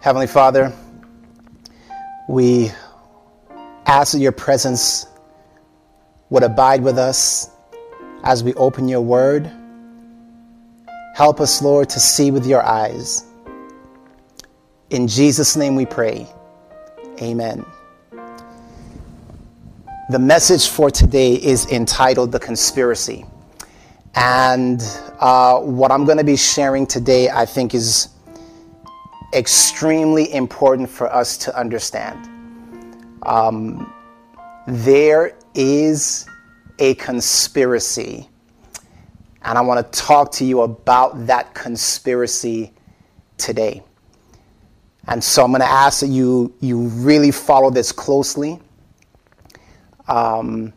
Heavenly Father, we ask that your presence would abide with us as we open your word. Help us, Lord, to see with your eyes. In Jesus' name we pray. Amen. The message for today is entitled The Conspiracy. And uh, what I'm going to be sharing today, I think, is extremely important for us to understand. Um, there is a conspiracy, and I want to talk to you about that conspiracy today. And so I'm going to ask that you, you really follow this closely. Um,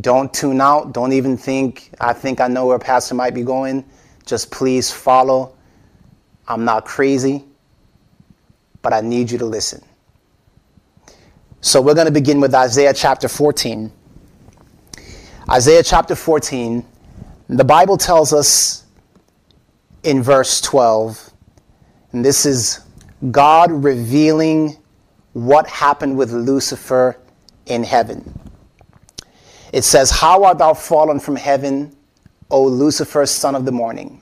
don't tune out. Don't even think, I think I know where Pastor might be going. Just please follow. I'm not crazy, but I need you to listen. So we're going to begin with Isaiah chapter 14. Isaiah chapter 14, the Bible tells us in verse 12, and this is God revealing what happened with Lucifer in heaven. It says, How art thou fallen from heaven, O Lucifer, son of the morning?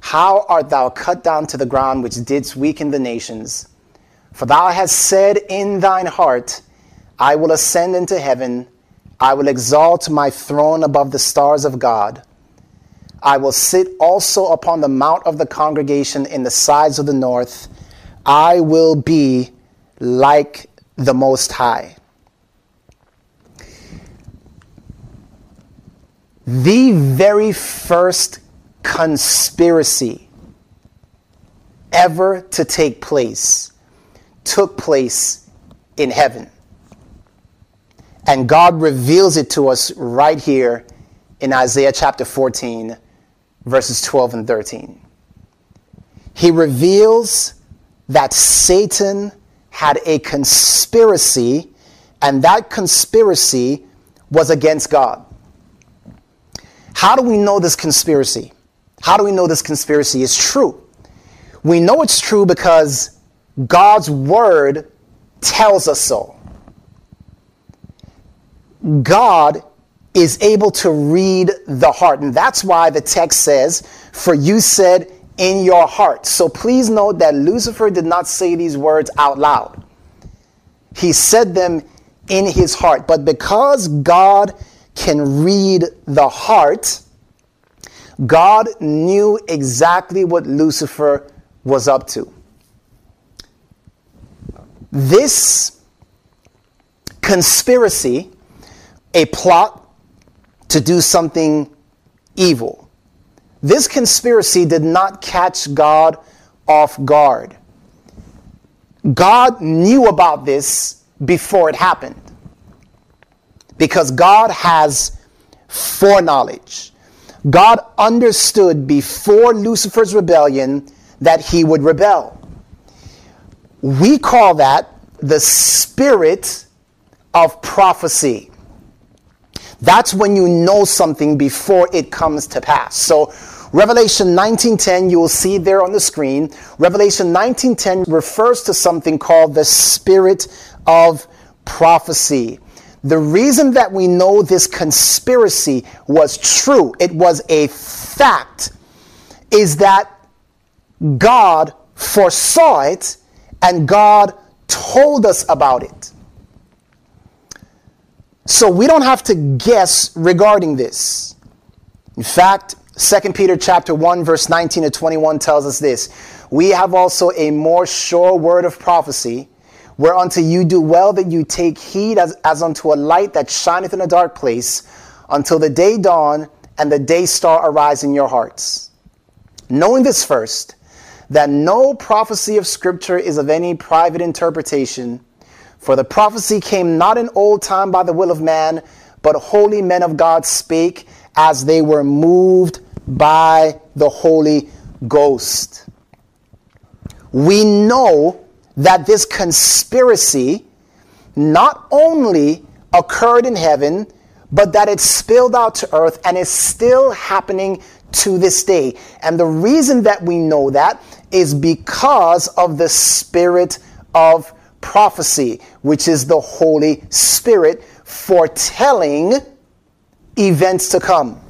How art thou cut down to the ground, which didst weaken the nations? For thou hast said in thine heart, I will ascend into heaven, I will exalt my throne above the stars of God. I will sit also upon the mount of the congregation in the sides of the north. I will be like the Most High. the very first conspiracy ever to take place took place in heaven. And God reveals it to us right here in Isaiah chapter 14, verses 12 and 13. He reveals that Satan had a conspiracy, and that conspiracy was against God. How do we know this conspiracy? How do we know this conspiracy is true? We know it's true because God's word tells us so. God is able to read the heart. And that's why the text says, For you said in your heart. So please note that Lucifer did not say these words out loud, he said them in his heart. But because God can read the heart, God knew exactly what Lucifer was up to. This conspiracy, a plot to do something evil, this conspiracy did not catch God off guard. God knew about this before it happened because God has foreknowledge. God understood before Lucifer's rebellion that he would rebel. We call that the spirit of prophecy. That's when you know something before it comes to pass. So Revelation 19:10 you will see there on the screen. Revelation 19:10 refers to something called the spirit of prophecy. The reason that we know this conspiracy was true, it was a fact, is that God foresaw it and God told us about it. So we don't have to guess regarding this. In fact, 2 Peter chapter 1 verse 19 to 21 tells us this. We have also a more sure word of prophecy, Whereunto you do well that you take heed as, as unto a light that shineth in a dark place, until the day dawn and the day star arise in your hearts. Knowing this first, that no prophecy of Scripture is of any private interpretation, for the prophecy came not in old time by the will of man, but holy men of God spake as they were moved by the Holy Ghost. We know that this conspiracy not only occurred in heaven, but that it spilled out to earth and is still happening to this day. And the reason that we know that is because of the spirit of prophecy, which is the Holy Spirit foretelling events to come.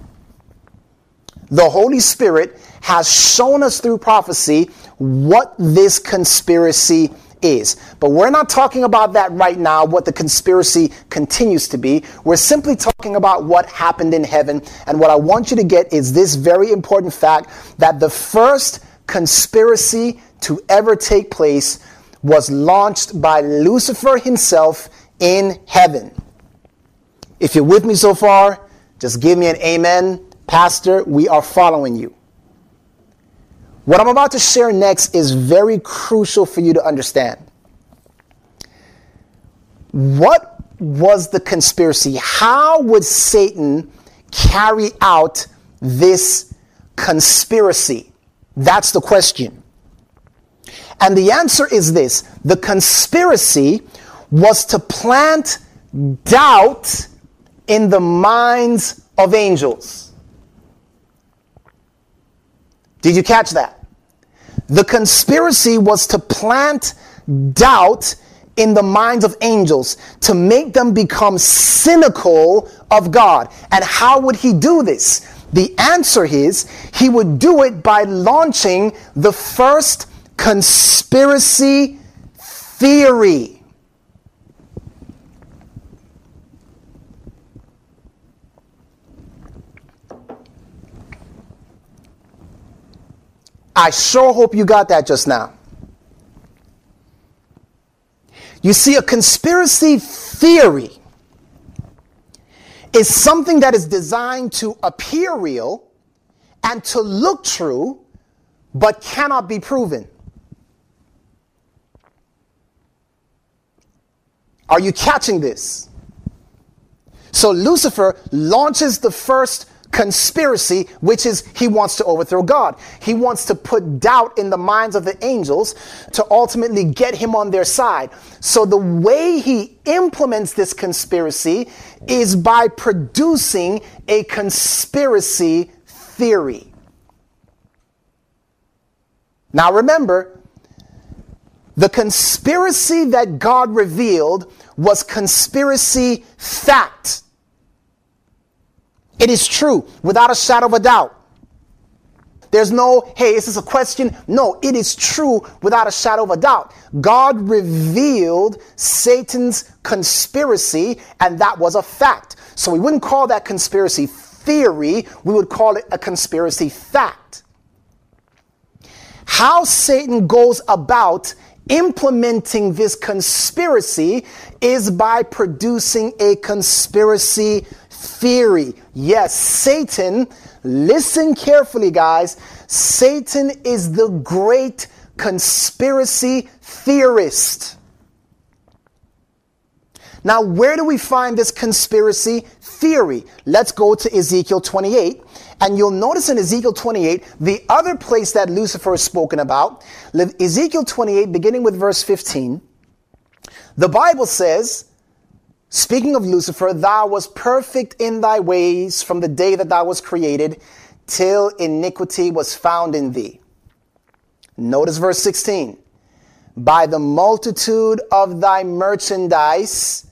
The Holy Spirit has shown us through prophecy what this conspiracy is. But we're not talking about that right now, what the conspiracy continues to be. We're simply talking about what happened in heaven. And what I want you to get is this very important fact that the first conspiracy to ever take place was launched by Lucifer himself in heaven. If you're with me so far, just give me an amen. Pastor, we are following you. What I'm about to share next is very crucial for you to understand. What was the conspiracy? How would Satan carry out this conspiracy? That's the question. And the answer is this the conspiracy was to plant doubt in the minds of angels. Did you catch that? The conspiracy was to plant doubt in the minds of angels to make them become cynical of God. And how would he do this? The answer is he would do it by launching the first conspiracy theory. I sure hope you got that just now. You see, a conspiracy theory is something that is designed to appear real and to look true, but cannot be proven. Are you catching this? So Lucifer launches the first conspiracy, which is he wants to overthrow God. He wants to put doubt in the minds of the angels to ultimately get him on their side. So the way he implements this conspiracy is by producing a conspiracy theory. Now remember, the conspiracy that God revealed was conspiracy fact. It is true, without a shadow of a doubt. There's no, hey, is this a question? No, it is true without a shadow of a doubt. God revealed Satan's conspiracy, and that was a fact. So we wouldn't call that conspiracy theory, we would call it a conspiracy fact. How Satan goes about implementing this conspiracy is by producing a conspiracy theory. Yes, Satan, listen carefully, guys. Satan is the great conspiracy theorist. Now, where do we find this conspiracy theory? Let's go to Ezekiel 28. And you'll notice in Ezekiel 28, the other place that Lucifer is spoken about, Ezekiel 28, beginning with verse 15, the Bible says, Speaking of Lucifer, thou was perfect in thy ways from the day that thou was created till iniquity was found in thee. Notice verse 16. By the multitude of thy merchandise,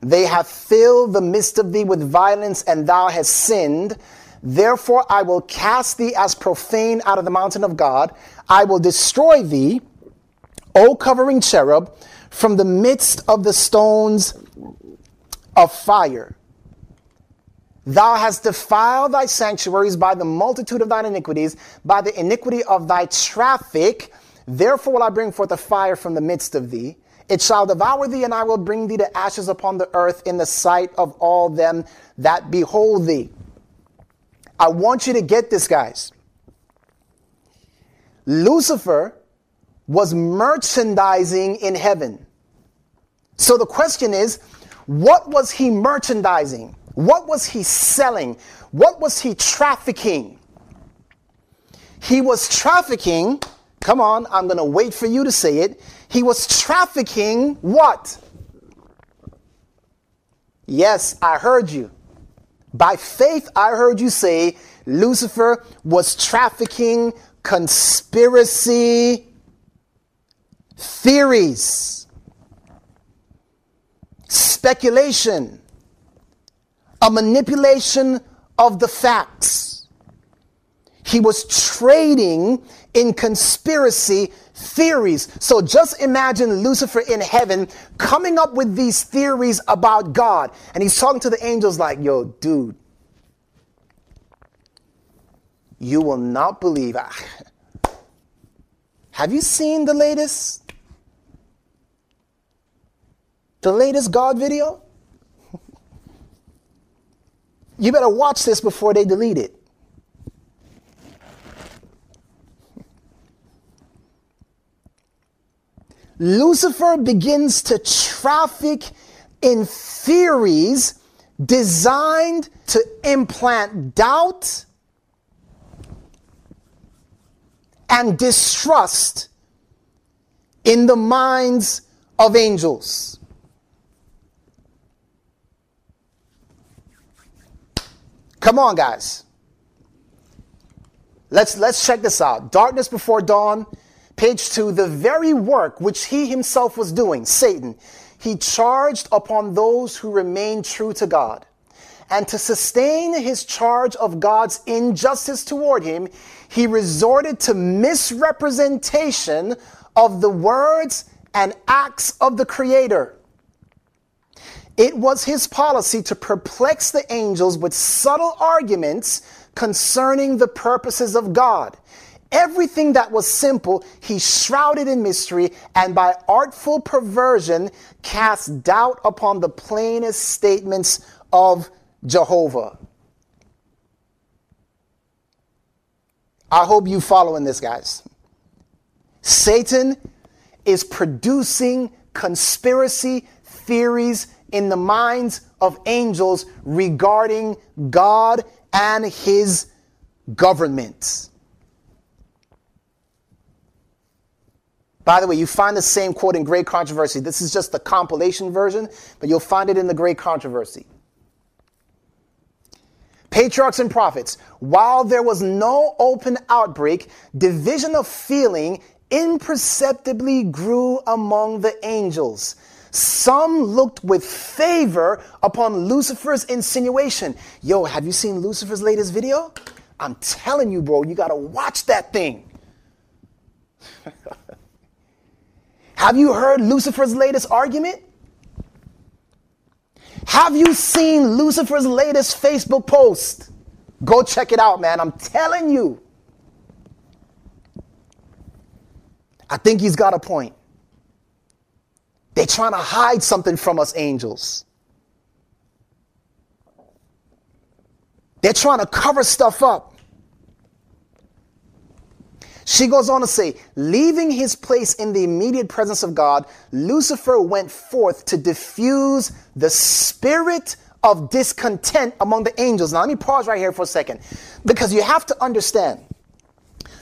they have filled the midst of thee with violence, and thou hast sinned. Therefore, I will cast thee as profane out of the mountain of God. I will destroy thee, O covering cherub, from the midst of the stones of fire. Thou hast defiled thy sanctuaries by the multitude of thine iniquities, by the iniquity of thy traffic. Therefore will I bring forth a fire from the midst of thee. It shall devour thee, and I will bring thee to ashes upon the earth in the sight of all them that behold thee. I want you to get this, guys. Lucifer was merchandising in heaven. So the question is, what was he merchandising? What was he selling? What was he trafficking? He was trafficking, come on, I'm going to wait for you to say it. He was trafficking what? Yes, I heard you. By faith, I heard you say Lucifer was trafficking conspiracy theories, speculation, a manipulation of the facts. He was trading in conspiracy theories. So just imagine Lucifer in heaven coming up with these theories about God. And he's talking to the angels like, yo, dude, you will not believe. Have you seen the latest? The latest God video? You better watch this before they delete it. Lucifer begins to traffic in theories designed to implant doubt and distrust in the minds of angels. Come on, guys. Let's, let's check this out. Darkness before dawn, page two. The very work which he himself was doing, Satan, he charged upon those who remain true to God. And to sustain his charge of God's injustice toward him, he resorted to misrepresentation of the words and acts of the Creator. It was his policy to perplex the angels with subtle arguments concerning the purposes of God. Everything that was simple, he shrouded in mystery and by artful perversion cast doubt upon the plainest statements of Jehovah. I hope you following this, guys. Satan is producing conspiracy theories in the minds of angels regarding God and his government. By the way, you find the same quote in Great Controversy. This is just the compilation version, but you'll find it in the Great Controversy. Patriarchs and prophets, while there was no open outbreak, division of feeling imperceptibly grew among the angels. Some looked with favor upon Lucifer's insinuation. Yo, have you seen Lucifer's latest video? I'm telling you, bro, you gotta watch that thing. have you heard Lucifer's latest argument? Have you seen Lucifer's latest Facebook post? Go check it out, man. I'm telling you. I think he's got a point. They're trying to hide something from us, angels. They're trying to cover stuff up. She goes on to say, leaving his place in the immediate presence of God, Lucifer went forth to diffuse the spirit of discontent among the angels. Now, let me pause right here for a second because you have to understand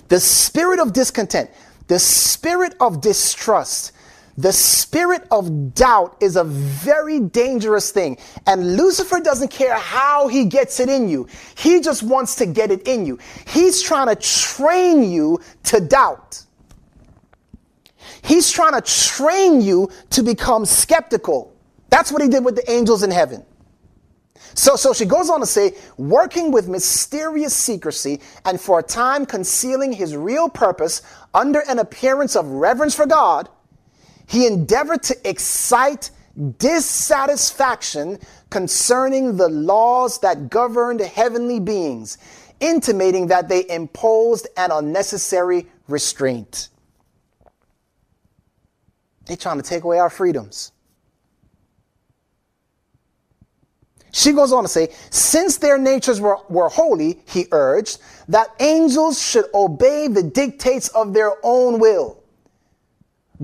the spirit of discontent, the spirit of distrust, the spirit of doubt is a very dangerous thing. And Lucifer doesn't care how he gets it in you. He just wants to get it in you. He's trying to train you to doubt. He's trying to train you to become skeptical. That's what he did with the angels in heaven. So, so she goes on to say, working with mysterious secrecy and for a time concealing his real purpose under an appearance of reverence for God, he endeavored to excite dissatisfaction concerning the laws that governed heavenly beings, intimating that they imposed an unnecessary restraint. They're trying to take away our freedoms. She goes on to say, since their natures were, were holy, he urged, that angels should obey the dictates of their own will.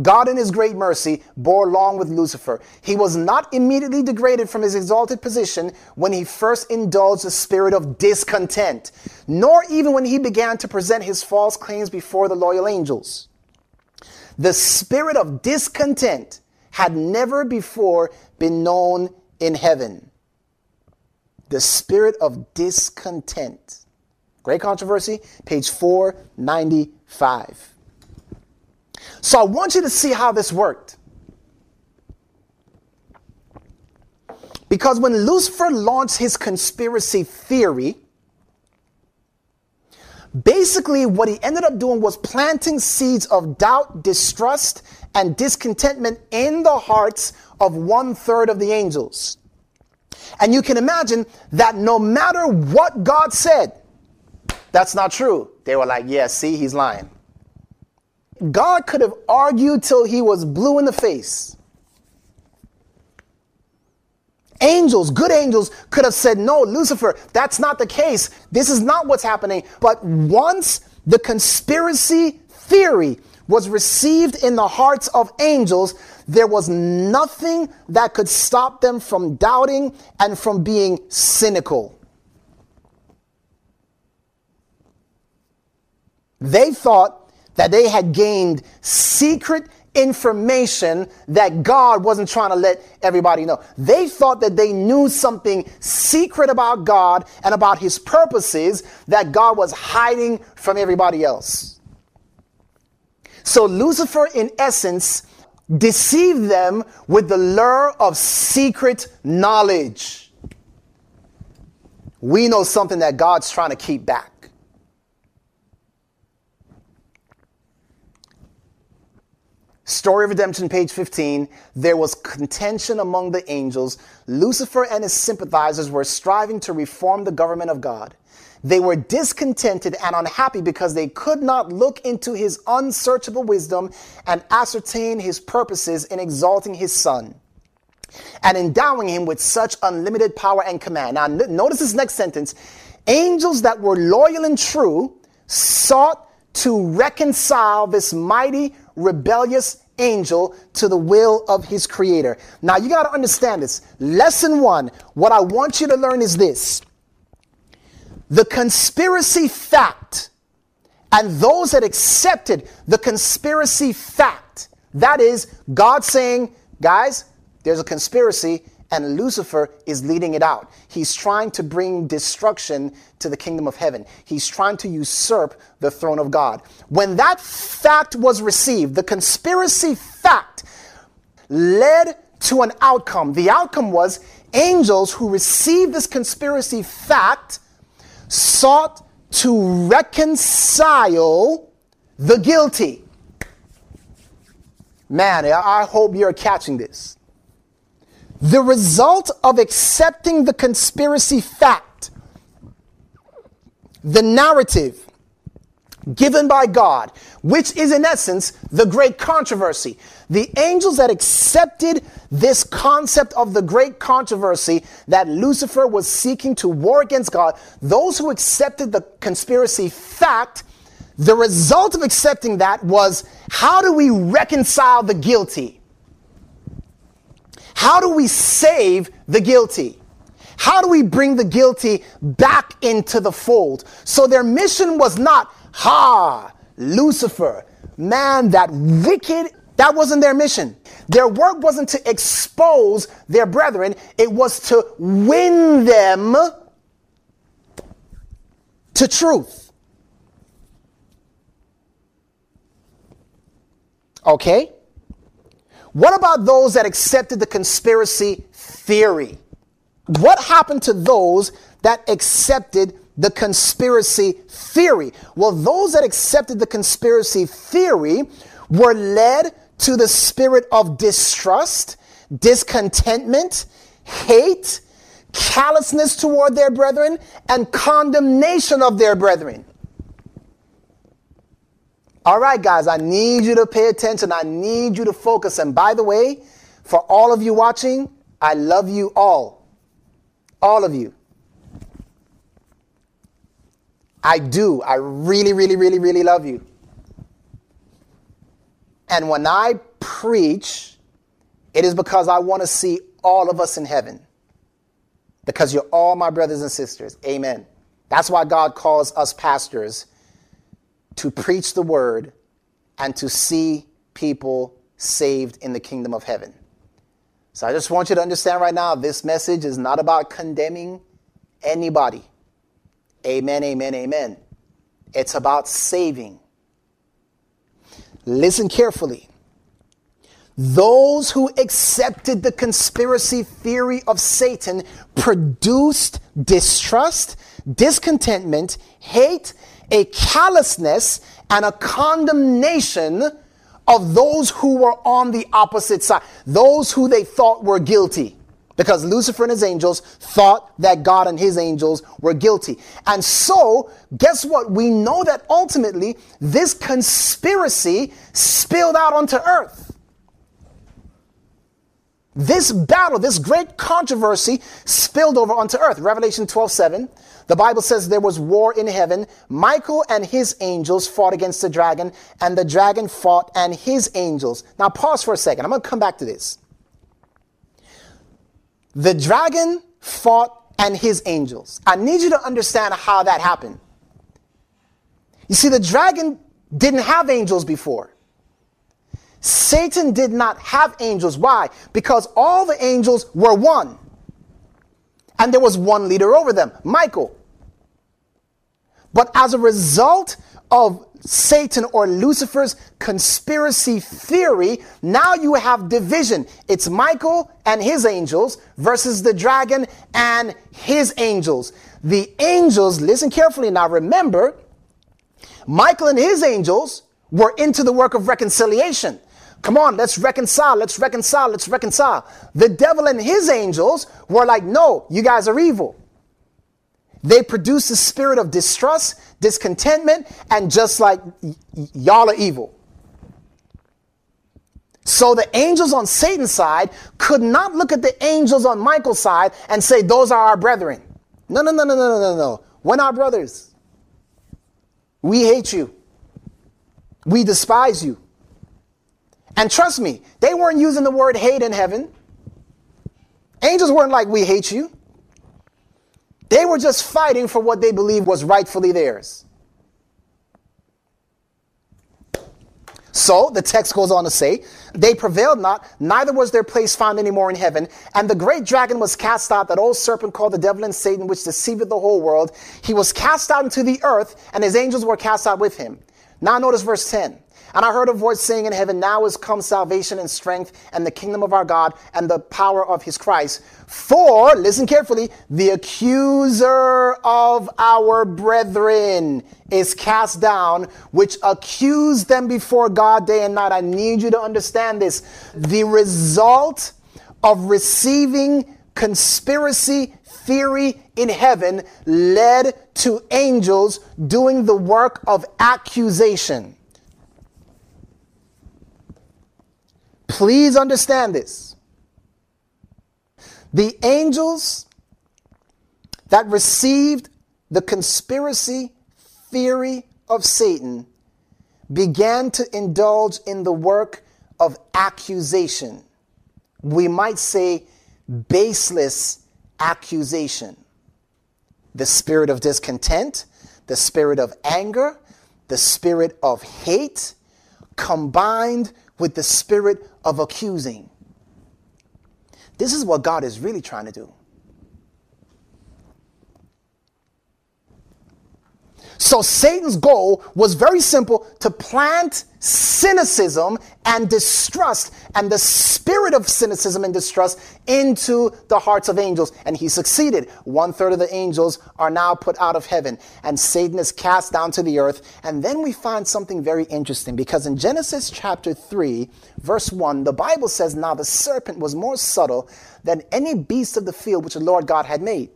God, in his great mercy, bore long with Lucifer. He was not immediately degraded from his exalted position when he first indulged the spirit of discontent, nor even when he began to present his false claims before the loyal angels. The spirit of discontent had never before been known in heaven. The spirit of discontent. Great Controversy, page 495. So I want you to see how this worked. Because when Lucifer launched his conspiracy theory, basically what he ended up doing was planting seeds of doubt, distrust, and discontentment in the hearts of one third of the angels. And you can imagine that no matter what God said, that's not true. They were like, yeah, see, he's lying. God could have argued till he was blue in the face. Angels, good angels, could have said, No, Lucifer, that's not the case. This is not what's happening. But once the conspiracy theory was received in the hearts of angels, there was nothing that could stop them from doubting and from being cynical. They thought that they had gained secret information that God wasn't trying to let everybody know. They thought that they knew something secret about God and about his purposes that God was hiding from everybody else. So Lucifer, in essence, deceived them with the lure of secret knowledge. We know something that God's trying to keep back. Story of Redemption, page 15. There was contention among the angels. Lucifer and his sympathizers were striving to reform the government of God. They were discontented and unhappy because they could not look into his unsearchable wisdom and ascertain his purposes in exalting his son and endowing him with such unlimited power and command. Now, notice this next sentence angels that were loyal and true sought to reconcile this mighty, rebellious angel to the will of his creator. Now, you got to understand this. Lesson one, what I want you to learn is this the conspiracy fact and those that accepted the conspiracy fact that is god saying guys there's a conspiracy and Lucifer is leading it out. He's trying to bring destruction to the kingdom of heaven. He's trying to usurp the throne of God. When that fact was received, the conspiracy fact led to an outcome. The outcome was angels who received this conspiracy fact sought to reconcile the guilty. Man, I hope you're catching this. The result of accepting the conspiracy fact, the narrative given by God, which is in essence the great controversy. The angels that accepted this concept of the great controversy that Lucifer was seeking to war against God, those who accepted the conspiracy fact, the result of accepting that was how do we reconcile the guilty? How do we save the guilty? How do we bring the guilty back into the fold? So their mission was not, ha, Lucifer, man, that wicked, that wasn't their mission. Their work wasn't to expose their brethren, it was to win them to truth. Okay? What about those that accepted the conspiracy theory? What happened to those that accepted the conspiracy theory? Well, those that accepted the conspiracy theory were led to the spirit of distrust, discontentment, hate, callousness toward their brethren, and condemnation of their brethren. All right, guys, I need you to pay attention. I need you to focus. And by the way, for all of you watching, I love you all. All of you. I do. I really, really, really, really love you. And when I preach, it is because I want to see all of us in heaven. Because you're all my brothers and sisters. Amen. That's why God calls us pastors to preach the word and to see people saved in the kingdom of heaven. So I just want you to understand right now this message is not about condemning anybody. Amen, amen, amen. It's about saving. Listen carefully. Those who accepted the conspiracy theory of Satan produced distrust, discontentment, hate, a callousness, and a condemnation of those who were on the opposite side, those who they thought were guilty. Because Lucifer and his angels thought that God and his angels were guilty. And so, guess what? We know that ultimately this conspiracy spilled out onto earth. This battle, this great controversy spilled over onto earth. Revelation 12 7. The Bible says there was war in heaven. Michael and his angels fought against the dragon, and the dragon fought and his angels. Now, pause for a second. I'm going to come back to this. The dragon fought and his angels. I need you to understand how that happened. You see, the dragon didn't have angels before. Satan did not have angels. Why? Because all the angels were one. And there was one leader over them, Michael. But as a result of Satan or Lucifer's conspiracy theory, now you have division. It's Michael and his angels versus the dragon and his angels. The angels, listen carefully now, remember, Michael and his angels were into the work of reconciliation. Come on, let's reconcile, let's reconcile, let's reconcile. The devil and his angels were like, no, you guys are evil. They produce a spirit of distrust, discontentment, and just like y- y'all are evil. So the angels on Satan's side could not look at the angels on Michael's side and say, those are our brethren. No, no, no, no, no, no, no. We're not brothers. We hate you. We despise you. And trust me, they weren't using the word hate in heaven. Angels weren't like, we hate you. They were just fighting for what they believed was rightfully theirs. So the text goes on to say, They prevailed not, neither was their place found any more in heaven. And the great dragon was cast out, that old serpent called the devil and Satan, which deceiveth the whole world. He was cast out into the earth, and his angels were cast out with him. Now notice verse 10. And I heard a voice saying in heaven, Now is come salvation and strength and the kingdom of our God and the power of his Christ. For, listen carefully, the accuser of our brethren is cast down, which accused them before God day and night. I need you to understand this. The result of receiving conspiracy theory in heaven led to angels doing the work of accusation. Please understand this. The angels that received the conspiracy theory of Satan began to indulge in the work of accusation. We might say baseless accusation. The spirit of discontent, the spirit of anger, the spirit of hate, combined with the spirit of accusing. This is what God is really trying to do. So Satan's goal was very simple to plant cynicism and distrust and the spirit of cynicism and distrust into the hearts of angels. And he succeeded. One third of the angels are now put out of heaven, and Satan is cast down to the earth. And then we find something very interesting because in Genesis chapter 3, verse 1, the Bible says, Now the serpent was more subtle than any beast of the field which the Lord God had made.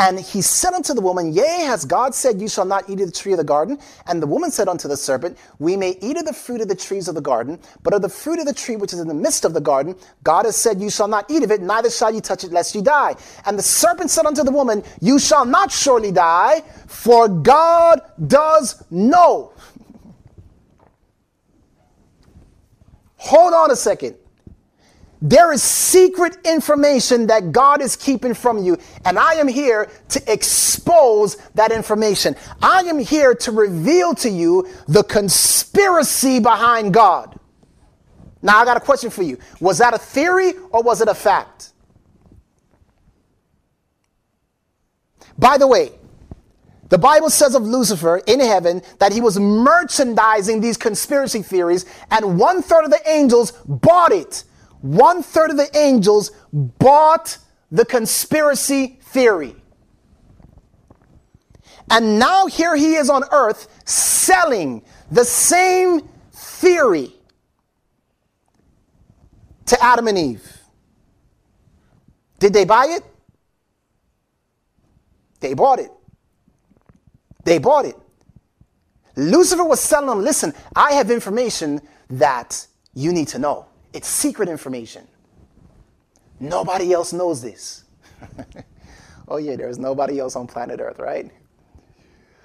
And he said unto the woman, Yea, has God said, You shall not eat of the tree of the garden? And the woman said unto the serpent, We may eat of the fruit of the trees of the garden, but of the fruit of the tree which is in the midst of the garden, God has said, You shall not eat of it, neither shall you touch it, lest you die. And the serpent said unto the woman, You shall not surely die, for God does know. Hold on a second. There is secret information that God is keeping from you, and I am here to expose that information. I am here to reveal to you the conspiracy behind God. Now, I got a question for you. Was that a theory or was it a fact? By the way, The Bible says of Lucifer in heaven that he was merchandising these conspiracy theories, and one third of the angels bought it. One third of the angels bought the conspiracy theory. And now here he is on earth selling the same theory to Adam and Eve. Did they buy it? They bought it. They bought it. Lucifer was telling them, listen, I have information that you need to know. It's secret information. Nobody else knows this. oh, yeah, there's nobody else on planet Earth, right?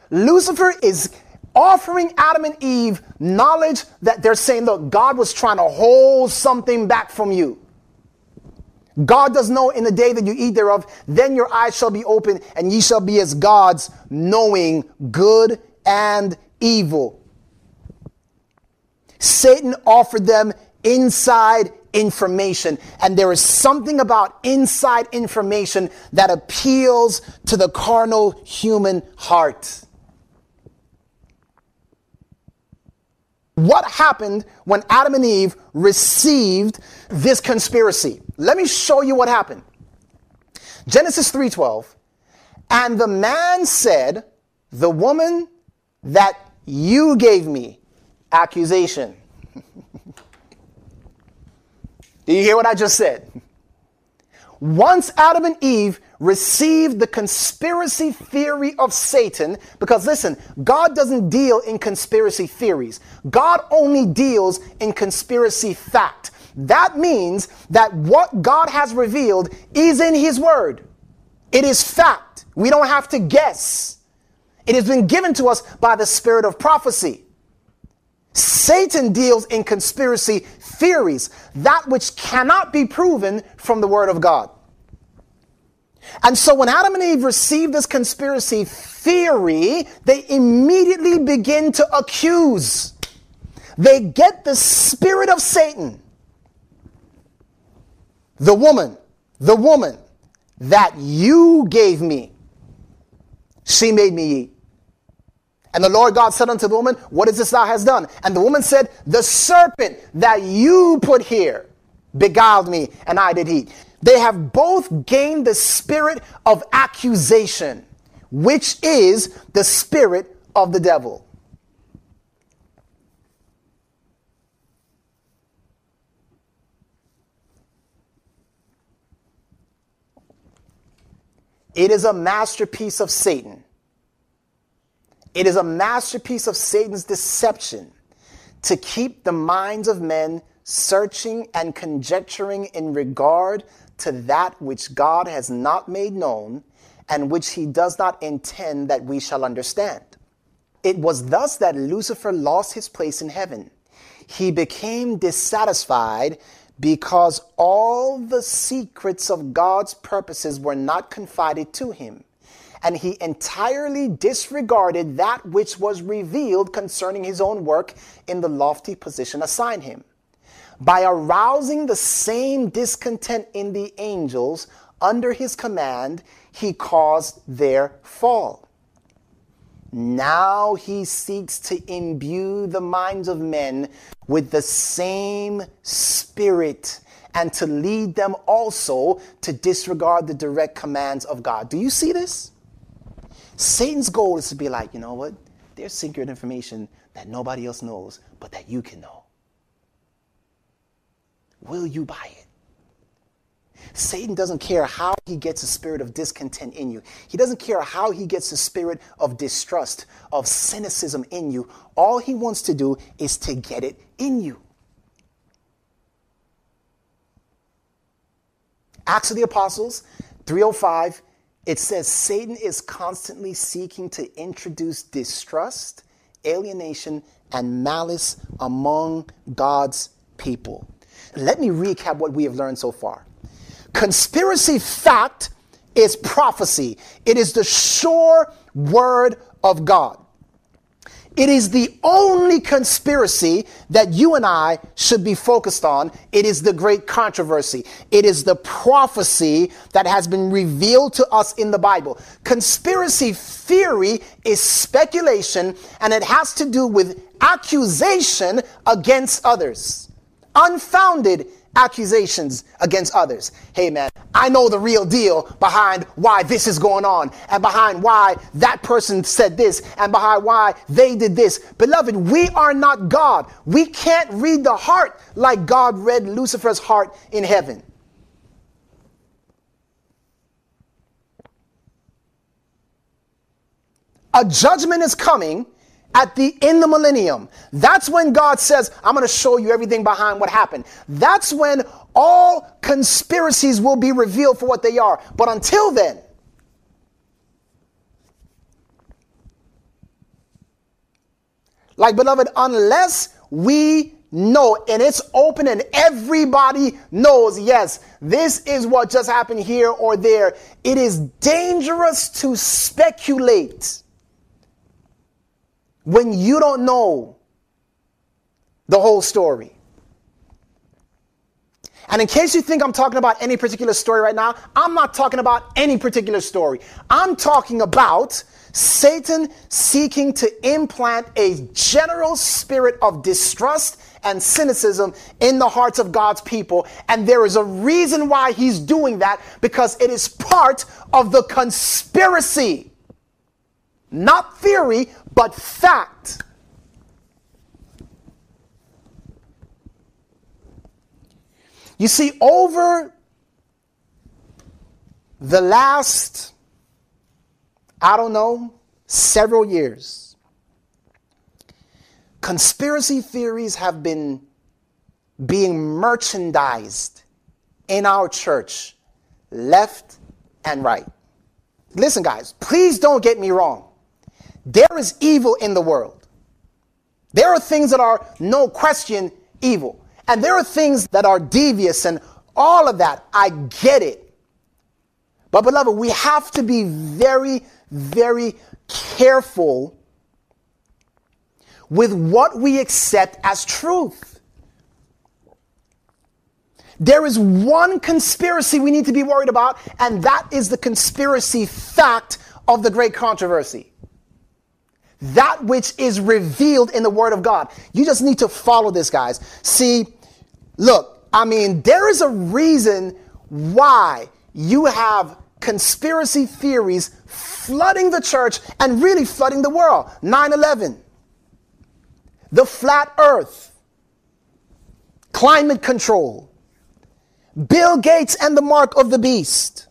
Lucifer is offering Adam and Eve knowledge that they're saying, look, God was trying to hold something back from you. God does know in the day that you eat thereof, then your eyes shall be open, and ye shall be as gods, knowing good and evil. Satan offered them inside information, and there is something about inside information that appeals to the carnal human heart. What happened when Adam and Eve received this conspiracy? Let me show you what happened. Genesis 3:12. And the man said, "The woman that you gave me accusation." Do you hear what I just said? Once Adam and Eve received the conspiracy theory of Satan, because listen, God doesn't deal in conspiracy theories, God only deals in conspiracy fact. That means that what God has revealed is in His Word. It is fact. We don't have to guess. It has been given to us by the spirit of prophecy. Satan deals in conspiracy theories, that which cannot be proven from the Word of God. And so when Adam and Eve receive this conspiracy theory, they immediately begin to accuse. They get the spirit of Satan. The woman, the woman that you gave me, she made me eat. And the Lord God said unto the woman, What is this thou hast done? And the woman said, The serpent that you put here beguiled me, and I did eat. They have both gained the spirit of accusation, which is the spirit of the devil. It is a masterpiece of Satan it is a masterpiece of Satan's deception to keep the minds of men searching and conjecturing in regard to that which God has not made known and which he does not intend that we shall understand. It was thus that Lucifer lost his place in heaven. He became dissatisfied because all the secrets of God's purposes were not confided to him and he entirely disregarded that which was revealed concerning his own work in the lofty position assigned him. By arousing the same discontent in the angels under his command, he caused their fall. Now he seeks to imbue the minds of men with the same spirit and to lead them also to disregard the direct commands of God. Do you see this? Satan's goal is to be like, you know what? There's secret information that nobody else knows, but that you can know. Will you buy it? Satan doesn't care how he gets a spirit of discontent in you. He doesn't care how he gets a spirit of distrust, of cynicism in you. All he wants to do is to get it in you. Acts of the Apostles 305 it says Satan is constantly seeking to introduce distrust, alienation, and malice among God's people. Let me recap what we have learned so far. Conspiracy fact is prophecy, it is the sure word of God. It is the only conspiracy that you and I should be focused on. It is the great controversy. It is the prophecy that has been revealed to us in the Bible. Conspiracy theory is speculation and it has to do with accusation against others. Unfounded accusations against others. Hey man, I know the real deal behind why this is going on and behind why that person said this and behind why they did this. Beloved, we are not God. We can't read the heart like God read Lucifer's heart in heaven. A judgment is coming at the in the millennium that's when god says i'm going to show you everything behind what happened. That's when all conspiracies will be revealed for what they are. But until then like beloved unless we know and it's open and everybody knows yes this is what just happened here or there it is dangerous to speculate when you don't know the whole story. And in case you think I'm talking about any particular story right now, I'm not talking about any particular story. I'm talking about Satan seeking to implant a general spirit of distrust and cynicism in the hearts of God's people. And there is a reason why he's doing that because it is part of the conspiracy. Not theory, but fact. You see, over the last, I don't know, several years, conspiracy theories have been being merchandised in our church, left and right. Listen, guys, please don't get me wrong. There is evil in the world. There are things that are, no question, evil. And there are things that are devious and all of that. I get it. But, beloved, we have to be very, very careful with what we accept as truth. There is one conspiracy we need to be worried about, and that is the conspiracy fact of the great controversy that which is revealed in the Word of God. You just need to follow this, guys. See, look, I mean, there is a reason why you have conspiracy theories flooding the church and really flooding the world. 9 11, the flat earth, climate control, Bill Gates and the mark of the beast,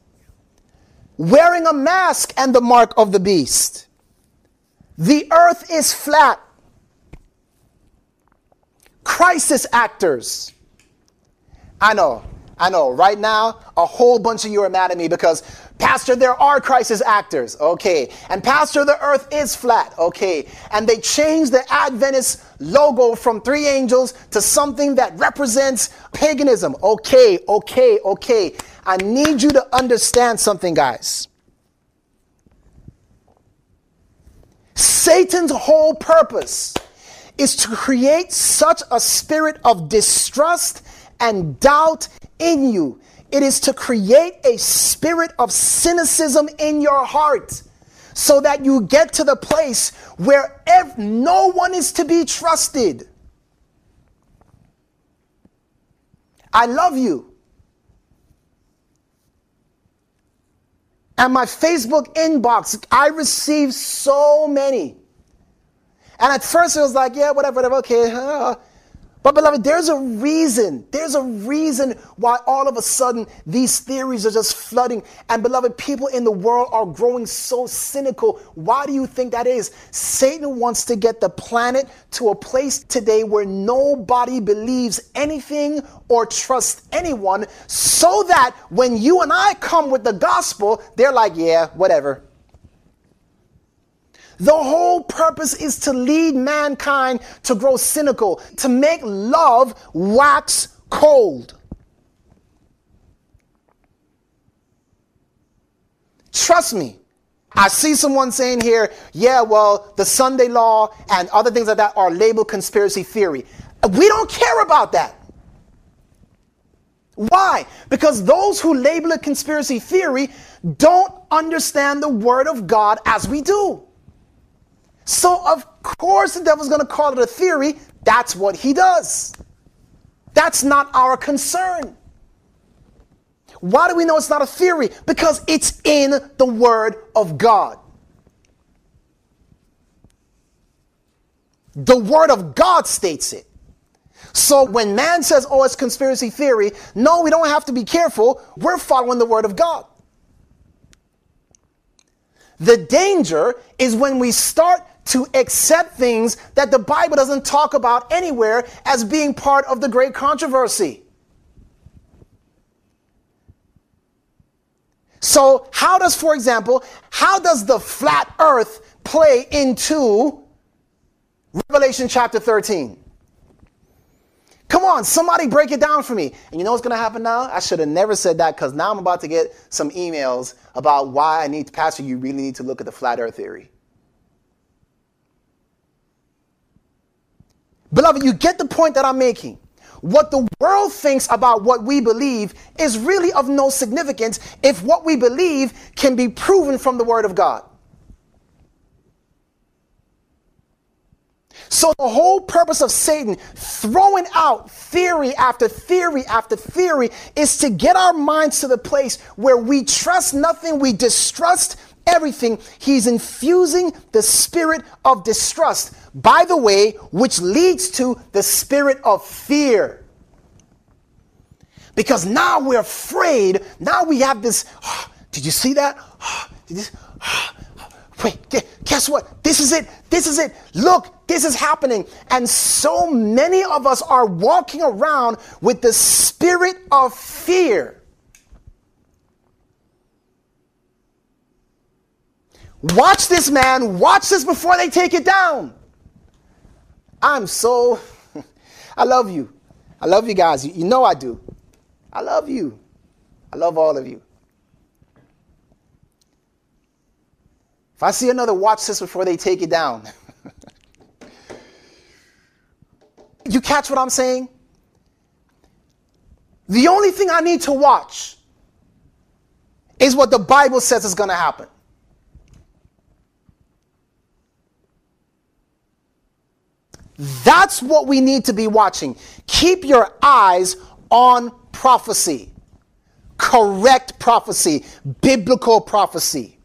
wearing a mask and the mark of the beast the earth is flat. Crisis actors. I know, I know. Right now, a whole bunch of you are mad at me because, Pastor, there are crisis actors. Okay. And, Pastor, the earth is flat. Okay. And they changed the Adventist logo from three angels to something that represents paganism. Okay, okay, okay. I need you to understand something, guys. Satan's whole purpose is to create such a spirit of distrust and doubt in you. It is to create a spirit of cynicism in your heart so that you get to the place where ev- no one is to be trusted. I love you. And my Facebook inbox, I received so many. And at first it was like, yeah, whatever, whatever, okay. But, beloved, there's a reason. There's a reason why all of a sudden these theories are just flooding. And, beloved, people in the world are growing so cynical. Why do you think that is? Satan wants to get the planet to a place today where nobody believes anything or trusts anyone, so that when you and I come with the gospel, they're like, yeah, whatever. The whole purpose is to lead mankind to grow cynical, to make love wax cold. Trust me, I see someone saying here, yeah, well, the Sunday law and other things like that are labeled conspiracy theory. We don't care about that. Why? Because those who label it conspiracy theory don't understand the Word of God as we do. So, of course, the devil's going to call it a theory. That's what he does. That's not our concern. Why do we know it's not a theory? Because it's in the Word of God. The Word of God states it. So when man says, oh, it's conspiracy theory, no, we don't have to be careful. We're following the Word of God. The danger is when we start to accept things that the Bible doesn't talk about anywhere as being part of the great controversy. So, how does, for example, how does the flat earth play into Revelation chapter 13? Come on, somebody break it down for me. And you know what's going to happen now? I should have never said that because now I'm about to get some emails about why I need, Pastor, you really need to look at the flat earth theory. Beloved, you get the point that I'm making. What the world thinks about what we believe is really of no significance if what we believe can be proven from the Word of God. So, the whole purpose of Satan throwing out theory after theory after theory is to get our minds to the place where we trust nothing, we distrust everything. He's infusing the spirit of distrust by the way, which leads to the spirit of fear. Because now we're afraid. Now we have this. Oh, did you see that? Oh, this, oh, wait, guess what? This is it. This is it. Look, this is happening. And so many of us are walking around with the spirit of fear. Watch this, man. Watch this before they take it down. I'm so, I love you. I love you guys. You, know I do. I love you. I love all of you. If I see another watch this before they take it down. you catch what I'm saying? The only thing I need to watch is what the Bible says is going to happen. That's what we need to be watching. Keep your eyes on prophecy, correct prophecy, biblical prophecy.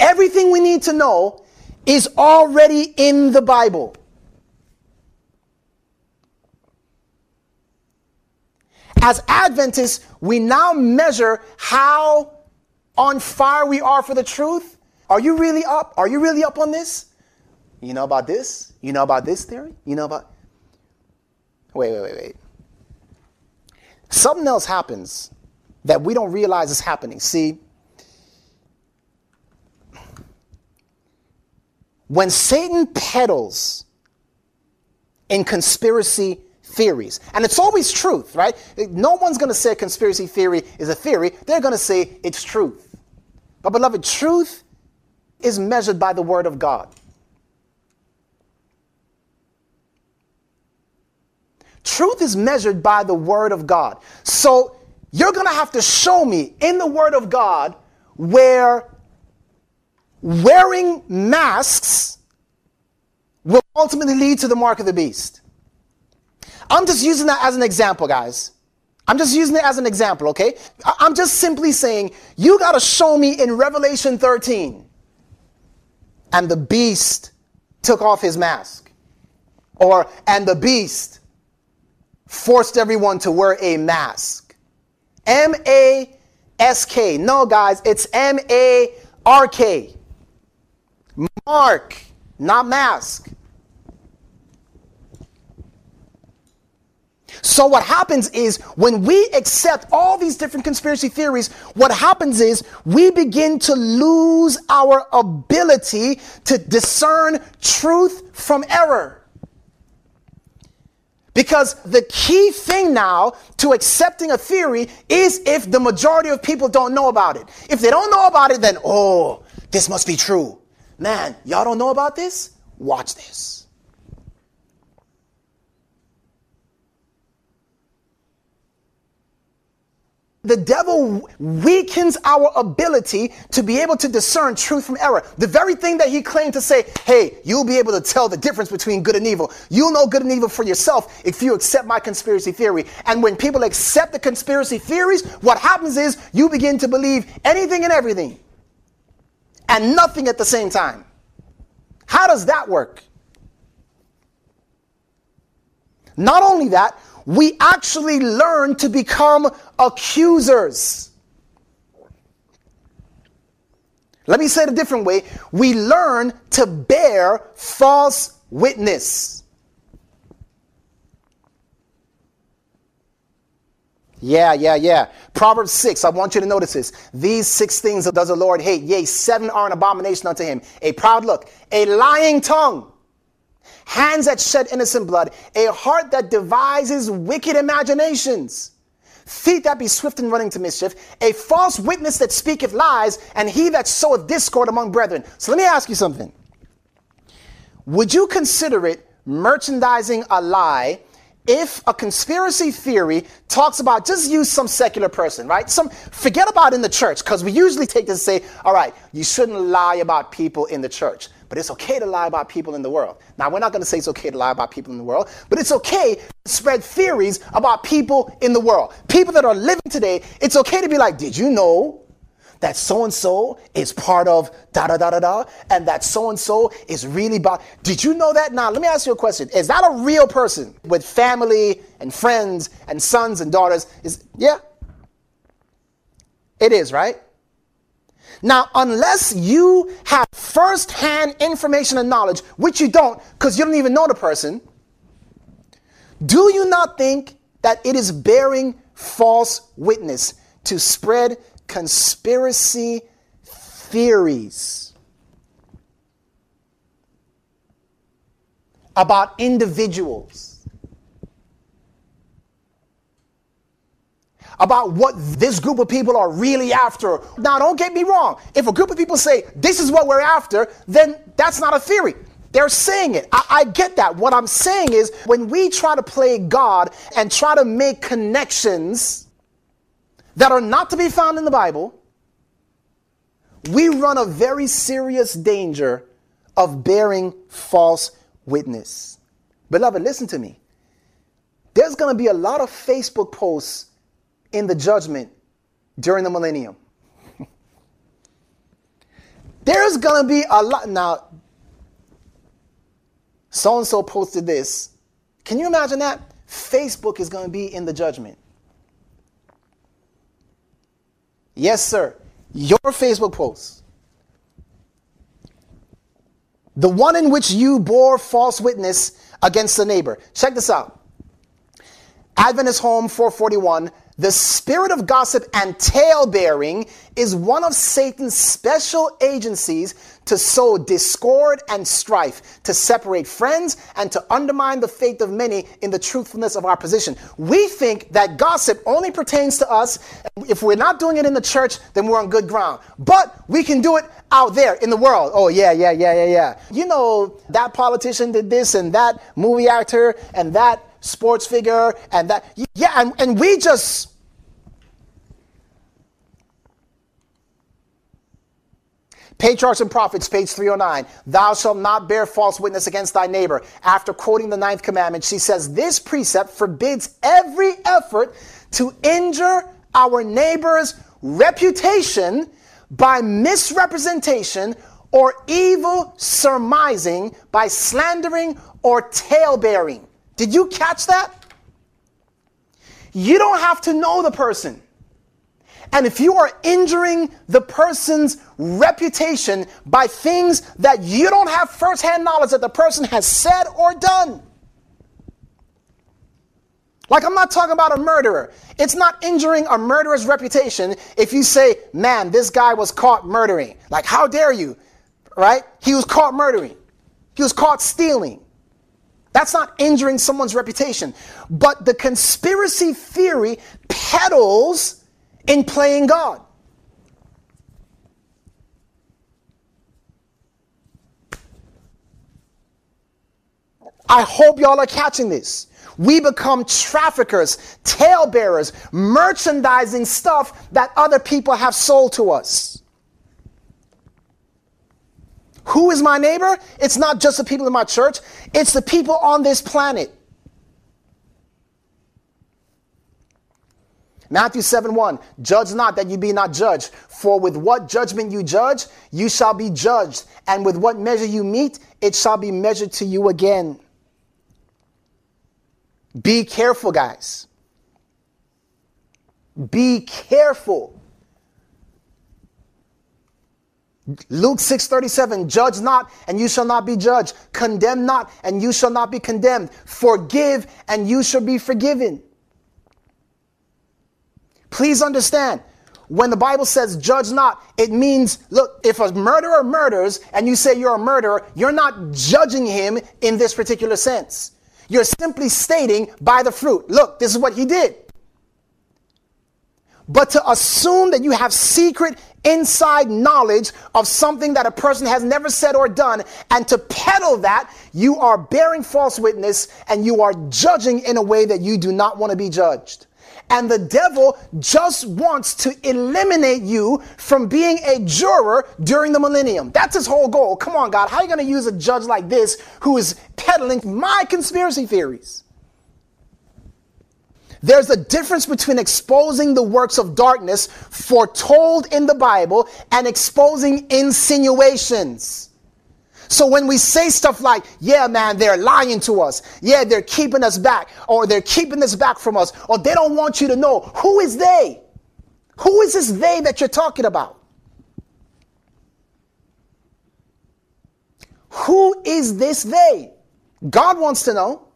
Everything we need to know is already in the Bible. As Adventists, we now measure how on fire we are for the truth are you really up? Are you really up on this? You know about this? You know about this theory? You know about. Wait, wait, wait, wait. Something else happens that we don't realize is happening. See, when Satan peddles in conspiracy theories, and it's always truth, right? No one's going to say conspiracy theory is a theory, they're going to say it's truth. But, beloved, truth is measured by the Word of God. Truth is measured by the Word of God. So you're going to have to show me in the Word of God where wearing masks will ultimately lead to the mark of the beast. I'm just using that as an example, guys. I'm just using it as an example, okay? I'm just simply saying, you got to show me in Revelation 13 and the beast took off his mask. Or, and the beast forced everyone to wear a mask. M A S K. No, guys, it's M A R K. Mark, not mask. So, what happens is when we accept all these different conspiracy theories, what happens is we begin to lose our ability to discern truth from error. Because the key thing now to accepting a theory is if the majority of people don't know about it. If they don't know about it, then, oh, this must be true. Man, y'all don't know about this? Watch this. The devil weakens our ability to be able to discern truth from error. The very thing that he claimed to say, hey, you'll be able to tell the difference between good and evil. You'll know good and evil for yourself if you accept my conspiracy theory. And when people accept the conspiracy theories, what happens is you begin to believe anything and everything and nothing at the same time. How does that work? Not only that, we actually learn to become accusers. Let me say it a different way. We learn to bear false witness. Yeah, yeah, yeah. Proverbs 6, I want you to notice this. These six things does the Lord hate. Yea, seven are an abomination unto him. A proud look, a lying tongue, hands that shed innocent blood, a heart that devises wicked imaginations, feet that be swift in running to mischief, a false witness that speaketh lies, and he that soweth discord among brethren. So let me ask you something. Would you consider it merchandising a lie if a conspiracy theory talks about just use some secular person, right? Some forget about in the church, because we usually take this and say, all right, you shouldn't lie about people in the church. But it's okay to lie about people in the world. Now, we're not going to say it's okay to lie about people in the world, but it's okay to spread theories about people in the world. People that are living today, it's okay to be like, did you know that so and so is part of da da da da da, and that so and so is really about. Did you know that? Now, let me ask you a question. Is that a real person with family and friends and sons and daughters? Is yeah. It is, right? Now, unless you have first-hand information and knowledge, which you don't because you don't even know the person, do you not think that it is bearing false witness to spread conspiracy theories about individuals? About what this group of people are really after. Now, don't get me wrong. If a group of people say, this is what we're after, then that's not a theory. They're saying it. I, I, get that. What I'm saying is when we try to play God and try to make connections that are not to be found in the Bible, we run a very serious danger of bearing false witness. Beloved, listen to me. There's going to be a lot of Facebook posts in the judgment during the millennium. There's going to be a lot. Now, so and so posted this. Can you imagine that? Facebook is going to be in the judgment. Yes, sir. Your Facebook post. The one in which you bore false witness against the neighbor. Check this out. Adventist Home 441 the spirit of gossip and tale bearing is one of Satan's special agencies to sow discord and strife, to separate friends, and to undermine the faith of many in the truthfulness of our position. We think that gossip only pertains to us. If we're not doing it in the church, then we're on good ground. But we can do it out there in the world. Oh, yeah, yeah, yeah, yeah, yeah. You know, that politician did this, and that movie actor, and that sports figure and that. Yeah, and, and we just. Patriarchs and Prophets, page 309. Thou shalt not bear false witness against thy neighbor. After quoting the ninth commandment, she says, This precept forbids every effort to injure our neighbor's reputation by misrepresentation or evil surmising, by slandering or tale bearing. Did you catch that? You don't have to know the person. And if you are injuring the person's reputation by things that you don't have firsthand knowledge that the person has said or done, like I'm not talking about a murderer. It's not injuring a murderer's reputation if you say, man, this guy was caught murdering. Like, how dare you? Right? He was caught murdering. He was caught stealing. That's not injuring someone's reputation. But the conspiracy theory peddles in playing God. I hope y'all are catching this. We become traffickers, talebearers, merchandising stuff that other people have sold to us. Who is my neighbor? It's not just the people in my church, it's the people on this planet. Matthew 7 1 Judge not that you be not judged, for with what judgment you judge, you shall be judged, and with what measure you meet, it shall be measured to you again. Be careful, guys. Be careful. Luke 6:37 Judge not and you shall not be judged. Condemn not and you shall not be condemned. Forgive and you shall be forgiven. Please understand when the Bible says judge not it means look if a murderer murders and you say you're a murderer you're not judging him in this particular sense. You're simply stating by the fruit, look, this is what he did. But to assume that you have secret inside knowledge of something that a person has never said or done, and to peddle that, you are bearing false witness and you are judging in a way that you do not want to be judged. And the devil just wants to eliminate you from being a juror during the millennium. That's his whole goal. Come on, God, how are you going to use a judge like this who is peddling my conspiracy theories? There's a difference between exposing the works of darkness foretold in the Bible and exposing insinuations. So when we say stuff like, yeah, man, they're lying to us. Yeah, they're keeping us back or they're keeping this back from us or they don't want you to know. Who is they? Who is this they that you're talking about? Who is this they? God wants to know.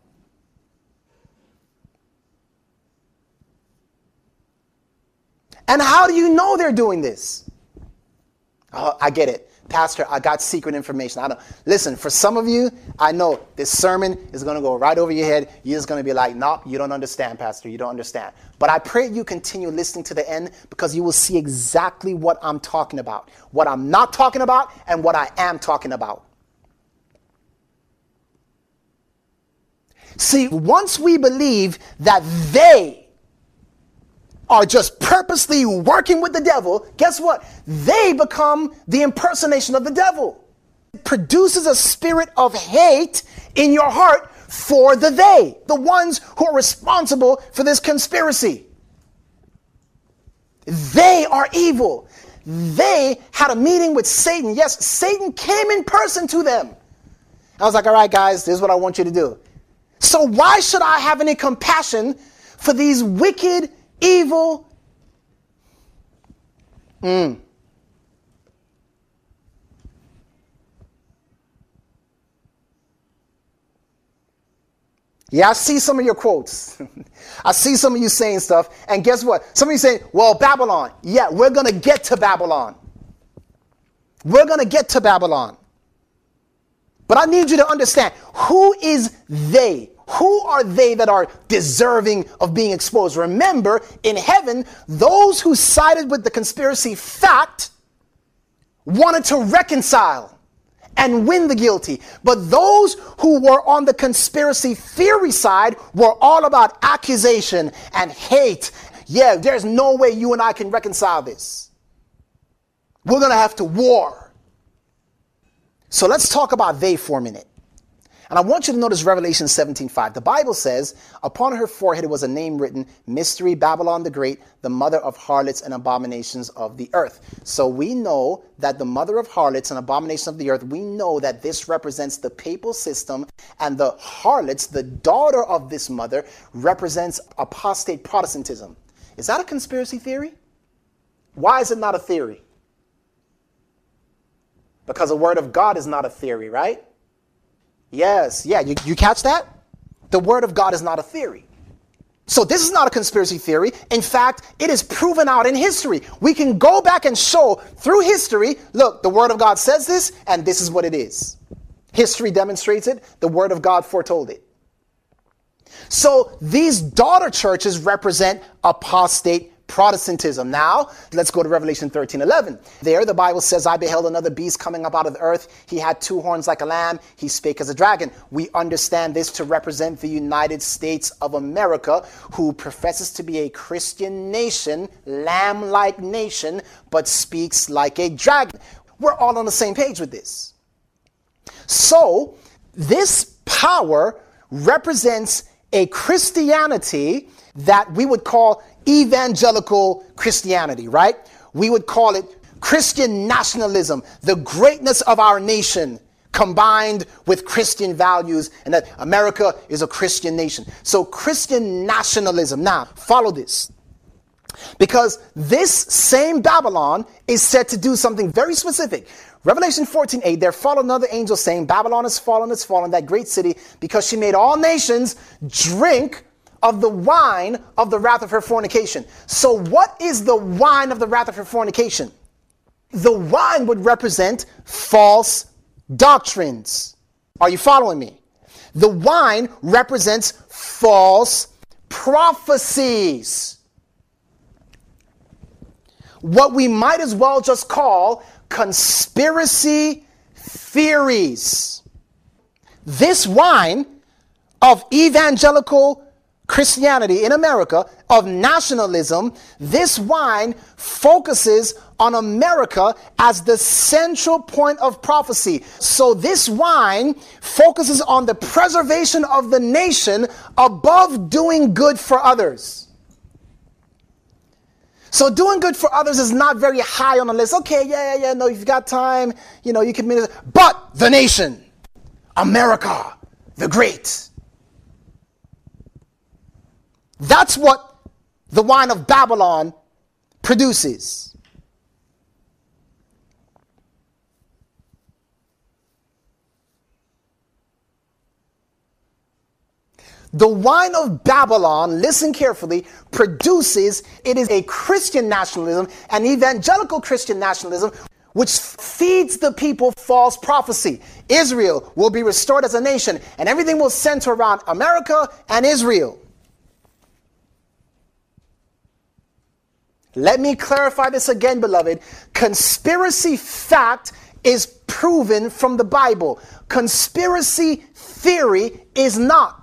And how do you know they're doing this? Oh, I get it. Pastor, I got secret information. I don't listen. For some of you, I know this sermon is going to go right over your head. You're just going to be like, "No, nope, you don't understand, Pastor. You don't understand." But I pray you continue listening to the end because you will see exactly what I'm talking about, what I'm not talking about, and what I am talking about. See, once we believe that they are just purposely working with the devil, guess what? They become the impersonation of the devil. It produces a spirit of hate in your heart for the they, the ones who are responsible for this conspiracy. They are evil. They had a meeting with Satan. Yes, Satan came in person to them. I was like, all right, guys, this is what I want you to do. So, why should I have any compassion for these wicked, evil. Mm. Yeah, I see some of your quotes. I see some of you saying stuff. And guess what? Some of you saying, well, Babylon. Yeah, we're going to get to Babylon. We're going to get to Babylon. But I need you to understand who is they? Who are they that are deserving of being exposed? Remember, in heaven, those who sided with the conspiracy fact wanted to reconcile and win the guilty. But those who were on the conspiracy theory side were all about accusation and hate. Yeah, there's no way you and I can reconcile this. We're going to have to war. So let's talk about they for a minute. And I want you to notice Revelation 17:5. The Bible says, "Upon her forehead was a name written, Mystery Babylon the Great, the mother of harlots and abominations of the earth." So we know that the mother of harlots and abominations of the earth, we know that this represents the papal system and the harlots, the daughter of this mother, represents apostate Protestantism. Is that a conspiracy theory? Why is it not a theory? Because the word of God is not a theory, right? Yes, yeah, you, you catch that? The Word of God is not a theory. So this is not a conspiracy theory. In fact, it is proven out in history. We can go back and show through history, look, the Word of God says this, and this is what it is. History demonstrates it, the Word of God foretold it. So these daughter churches represent apostate Protestantism. Now, let's go to Revelation 13 11. There, the Bible says, I beheld another beast coming up out of the earth. He had two horns like a lamb. He spake as a dragon. We understand this to represent the United States of America, who professes to be a Christian nation, lamb like nation, but speaks like a dragon. We're all on the same page with this. So, this power represents a Christianity that we would call evangelical Christianity, right? We would call it Christian nationalism, the greatness of our nation combined with Christian values, and that America is a Christian nation. So, Christian nationalism. Now, follow this. Because this same Babylon is said to do something very specific. Revelation 14 8, there followed another angel saying, Babylon is fallen, is fallen, that great city, because she made all nations drink of the wine of the wrath of her fornication. So, what is the wine of the wrath of her fornication? The wine would represent false doctrines. Are you following me? The wine represents false prophecies. What we might as well just call conspiracy theories. This wine of evangelical Christianity in America, of nationalism, this wine focuses on America as the central point of prophecy. So this wine focuses on the preservation of the nation above doing good for others. So doing good for others is not very high on the list. Okay, yeah, yeah, yeah, no, you've got time, you know, you can minister. But the nation, America, the great. That's what the wine of Babylon produces. The wine of Babylon, listen carefully, produces, it is a Christian nationalism, an evangelical Christian nationalism, which feeds the people false prophecy. Israel will be restored as a nation, and everything will center around America and Israel. Let me clarify this again, beloved. Conspiracy fact is proven from the Bible. Conspiracy theory is not.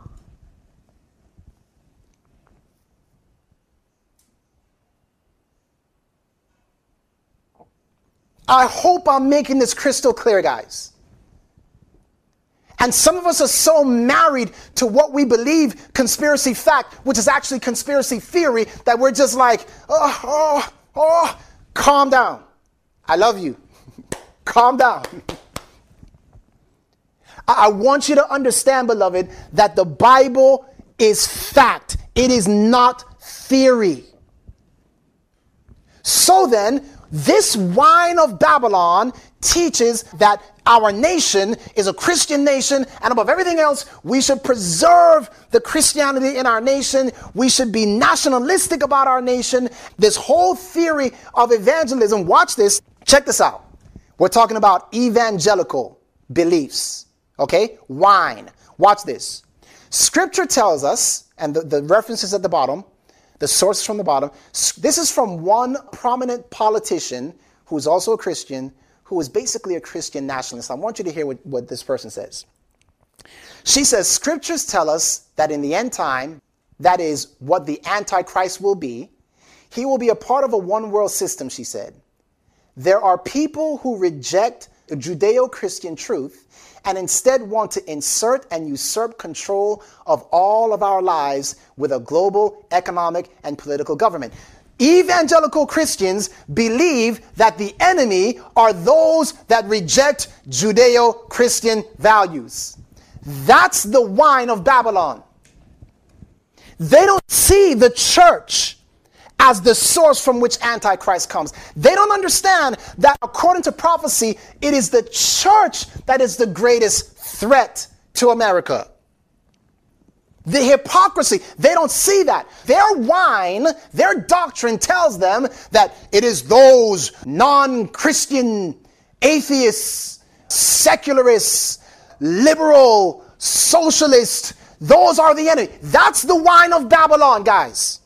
I hope I'm making this crystal clear, guys. And some of us are so married to what we believe conspiracy fact, which is actually conspiracy theory, that we're just like, oh, oh, oh, calm down. I love you. calm down. I want you to understand, beloved, that the Bible is fact, it is not theory. So then, this wine of Babylon teaches that our nation is a Christian nation, and above everything else, we should preserve the Christianity in our nation. We should be nationalistic about our nation. This whole theory of evangelism, watch this, check this out. We're talking about evangelical beliefs, okay? Wine. Watch this. Scripture tells us, and the, the references at the bottom, the source from the bottom. This is from one prominent politician who's also a Christian, who is basically a Christian nationalist. I want you to hear what, what this person says. She says, Scriptures tell us that in the end time, that is what the Antichrist will be, he will be a part of a one world system, she said. There are people who reject the Judeo Christian truth and instead want to insert and usurp control of all of our lives with a global economic and political government. Evangelical Christians believe that the enemy are those that reject Judeo Christian values. That's the wine of Babylon. They don't see the church as the source from which Antichrist comes. They don't understand that according to prophecy, it is the church that is the greatest threat to America. The hypocrisy, they don't see that. Their wine, their doctrine tells them that it is those non Christian, atheists, secularists, liberal, socialists, Those are the enemy. That's the wine of Babylon, guys.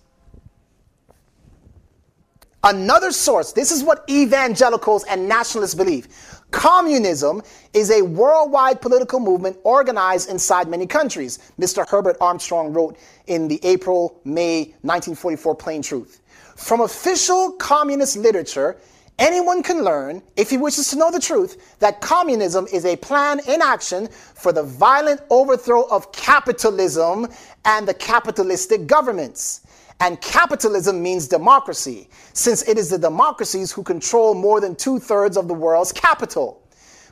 Another source, this is what evangelicals and nationalists believe. Communism is a worldwide political movement organized inside many countries, Mr. Herbert Armstrong wrote in the April May 1944 Plain Truth. From official communist literature, anyone can learn, if he wishes to know the truth, that communism is a plan in action for the violent overthrow of capitalism and the capitalistic governments. And capitalism means democracy, since it is the democracies who control more than two thirds of the world's capital.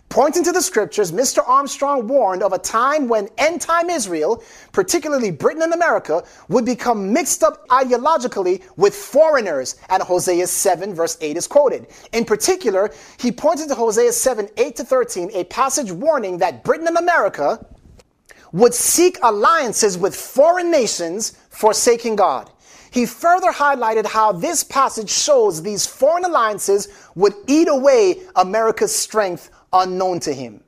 Pointing to the scriptures, Mr. Armstrong warned of a time when end time Israel, particularly Britain and America, would become mixed up ideologically with foreigners, and Hosea 7, verse 8 is quoted. In particular, he pointed to Hosea 7, 8 to 13, a passage warning that Britain and America would seek alliances with foreign nations, forsaking God. He further highlighted how this passage shows these foreign alliances would eat away America's strength unknown to him.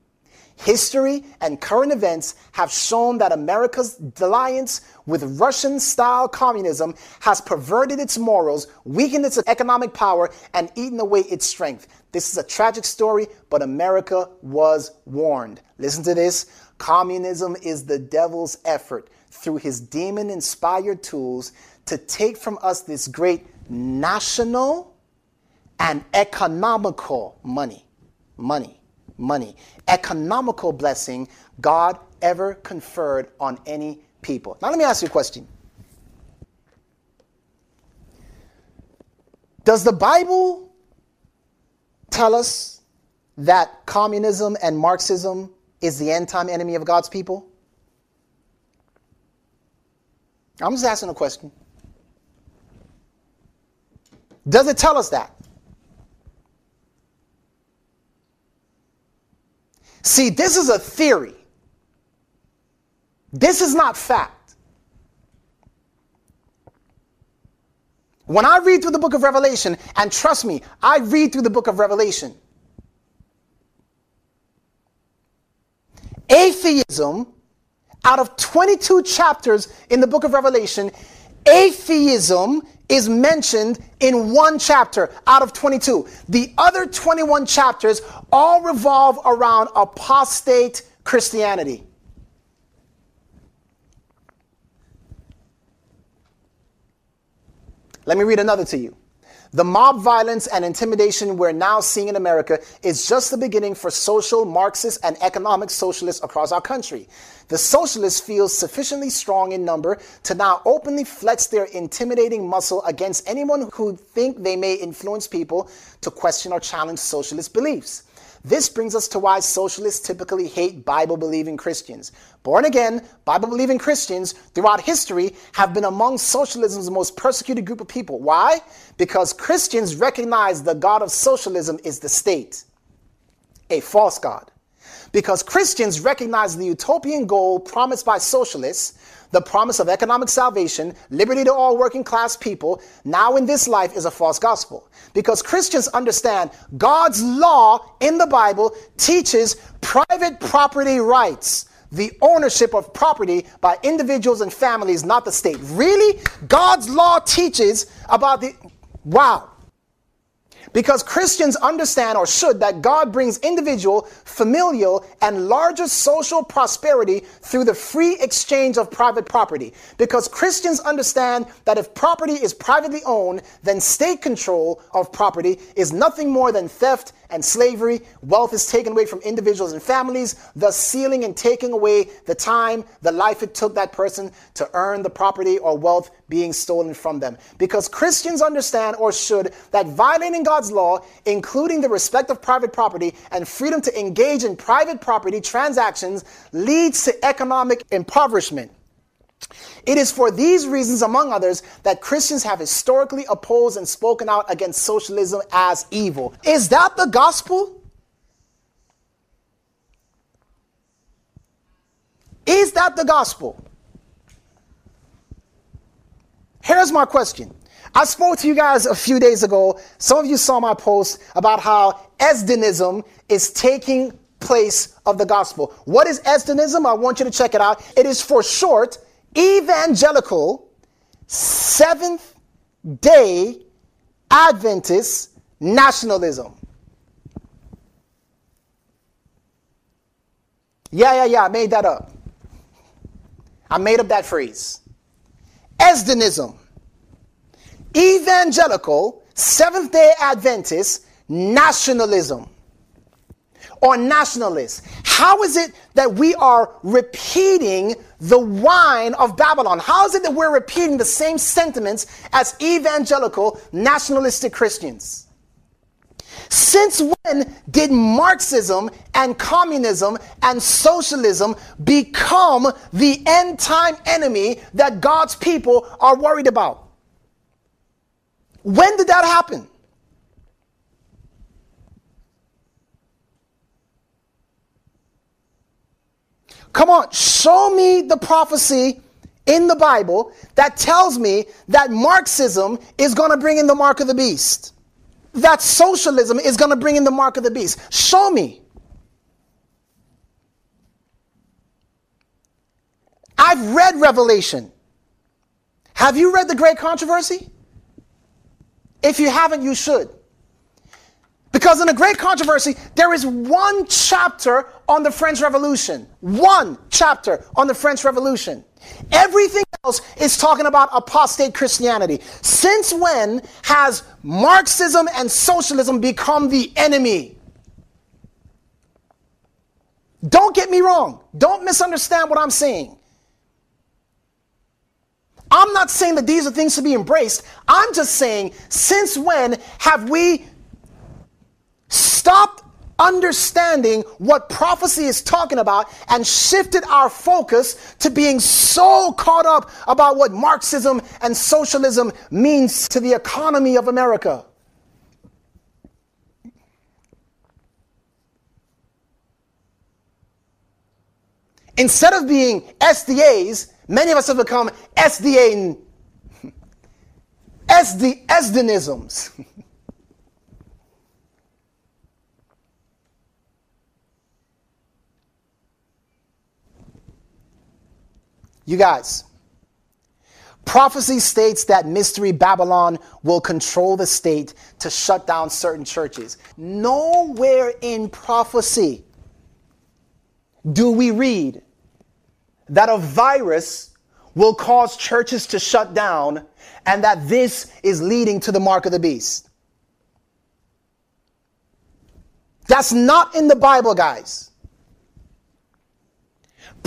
History and current events have shown that America's alliance with Russian style communism has perverted its morals, weakened its economic power, and eaten away its strength. This is a tragic story, but America was warned. Listen to this communism is the devil's effort through his demon inspired tools to take from us this great national and economical money. Money. Money. Economical blessing God ever conferred on any people. Now, let me ask you a question. Does the Bible tell us that communism and Marxism is the end time enemy of God's people? I'm just asking a question. Does it tell us that? See, this is a theory. This is not fact. When I read through the book of Revelation, and trust me, I read through the book of Revelation, atheism, out of 22 chapters in the book of Revelation, atheism is mentioned in one chapter out of 22. The other 21 chapters all revolve around apostate Christianity. Let me read another to you. The mob violence and intimidation we're now seeing in America is just the beginning for social Marxists and economic socialists across our country. The socialists feel sufficiently strong in number to now openly flex their intimidating muscle against anyone who think they may influence people to question or challenge socialist beliefs. This brings us to why socialists typically hate Bible believing Christians. Born again, Bible believing Christians throughout history have been among socialism's most persecuted group of people. Why? Because Christians recognize the God of socialism is the state, a false God. Because Christians recognize the utopian goal promised by socialists the promise of economic salvation, liberty to all working class people, now in this life is a false gospel. Because Christians understand God's law in the Bible teaches private property rights, the ownership of property by individuals and families, not the state. Really? God's law teaches about the. Wow. Because Christians understand, or should, that God brings individual, familial, and larger social prosperity through the free exchange of private property. Because Christians understand that if property is privately owned, then state control of property is nothing more than theft and slavery. Wealth is taken away from individuals and families, thus sealing and taking away the time, the life it took that person to earn the property or wealth being stolen from them. Because Christians understand, or should, that violating God's law, including the respect of private property and freedom to engage in private property transactions, leads to economic impoverishment. It is for these reasons, among others, that Christians have historically opposed and spoken out against socialism as evil. Is that the gospel? Is that the gospel? Here's my question. I spoke to you guys a few days ago. Some of you saw my post about how Esdenism is taking place of the gospel. What is Esdenism? I want you to check it out. It is for short evangelical Seventh day Adventist nationalism. Yeah, yeah, yeah, I made that up. I made up that phrase. Esdenism. Evangelical Seventh day Adventist nationalism or nationalists. How is it that we are repeating the wine of Babylon? How is it that we're repeating the same sentiments as evangelical nationalistic Christians? Since when did Marxism and communism and socialism become the end time enemy that God's people are worried about? When did that happen? Come on, show me the prophecy in the Bible that tells me that Marxism is going to bring in the mark of the beast. That socialism is going to bring in the mark of the beast. Show me. I've read Revelation. Have you read the Great Controversy? If you haven't, you should. Because in a great controversy, there is one chapter on the French Revolution. One chapter on the French Revolution. Everything else is talking about apostate Christianity. Since when has Marxism and socialism become the enemy? Don't get me wrong. Don't misunderstand what I'm saying. I'm not saying that these are things to be embraced. I'm just saying, since when have we stopped understanding what prophecy is talking about and shifted our focus to being so caught up about what Marxism and socialism means to the economy of America. Instead of being SDAs, many of us have become SDA SD. You guys, prophecy states that Mystery Babylon will control the state to shut down certain churches. Nowhere in prophecy do we read that a virus will cause churches to shut down and that this is leading to the mark of the beast. That's not in the Bible, guys.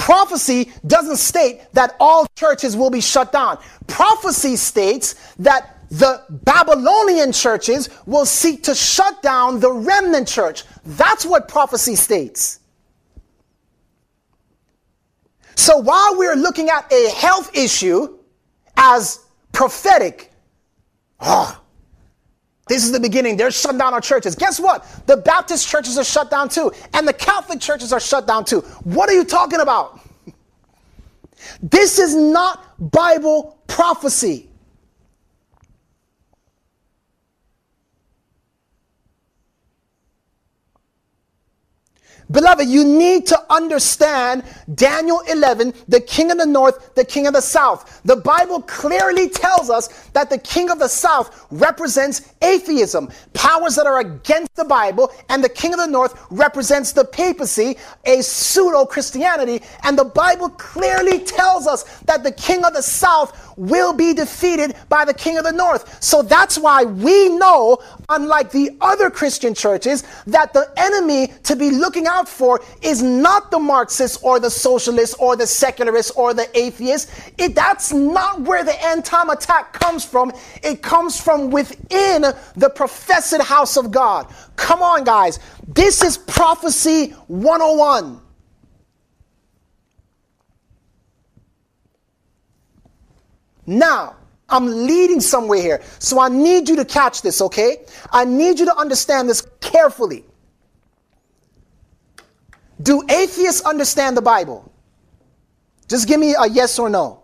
Prophecy doesn't state that all churches will be shut down. Prophecy states that the Babylonian churches will seek to shut down the remnant church. That's what prophecy states. So while we're looking at a health issue as prophetic, oh, this is the beginning. They're shutting down our churches. Guess what? The Baptist churches are shut down too, and the Catholic churches are shut down too. What are you talking about? This is not Bible prophecy. Beloved, you need to understand Daniel 11, the king of the north, the king of the south. The Bible clearly tells us that the king of the south represents atheism, powers that are against the Bible, and the king of the north represents the papacy, a pseudo Christianity. And the Bible clearly tells us that the king of the south will be defeated by the king of the north. So that's why we know, unlike the other Christian churches, that the enemy to be looking out for is not the Marxists or the socialists or the secularists or the atheists. It, that's not where the end time attack comes from. It comes from within the professed house of God. Come on, guys. This is prophecy 101. Now, I'm leading somewhere here. So I need you to catch this, okay? I need you to understand this carefully. Do atheists understand the Bible? Just give me a yes or no.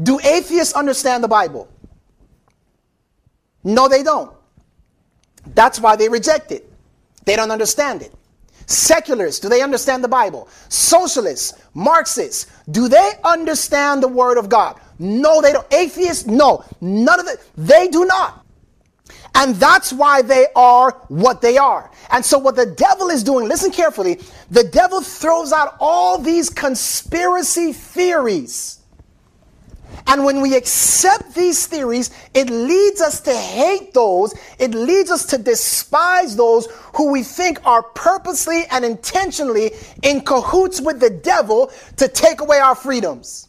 Do atheists understand the Bible? No, they don't. That's why they reject it. They don't understand it. Secularists, do they understand the Bible? Socialists, Marxists, do they understand the Word of God? No, they don't. Atheists, no. None of it. They do not. And that's why they are what they are. And so, what the devil is doing, listen carefully, the devil throws out all these conspiracy theories and when we accept these theories, it leads us to hate those, it leads us to despise those who we think are purposely and intentionally in cahoots with the devil to take away our freedoms.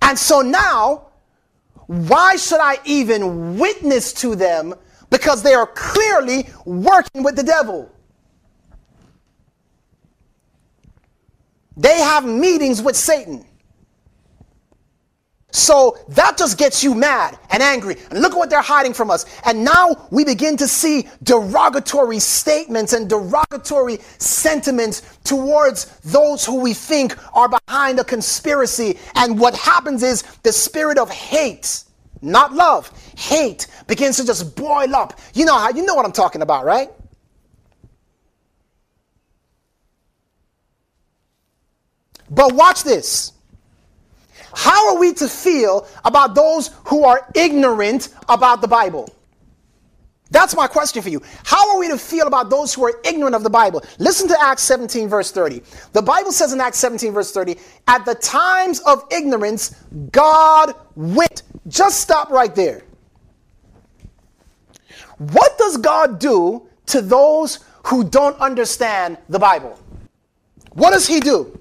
And so now, why should I even witness to them? Because they are clearly working with the devil. They have meetings with Satan. So that just gets you mad and angry. And look at what they're hiding from us. And now we begin to see derogatory statements and derogatory sentiments towards those who we think are behind a conspiracy. And what happens is the spirit of hate, not love, hate begins to just boil up. You know how you know what I'm talking about, right? But watch this. How are we to feel about those who are ignorant about the Bible? That's my question for you. How are we to feel about those who are ignorant of the Bible? Listen to Acts 17, verse 30. The Bible says in Acts 17, verse 30, at the times of ignorance, God went. Just stop right there. What does God do to those who don't understand the Bible? What does He do?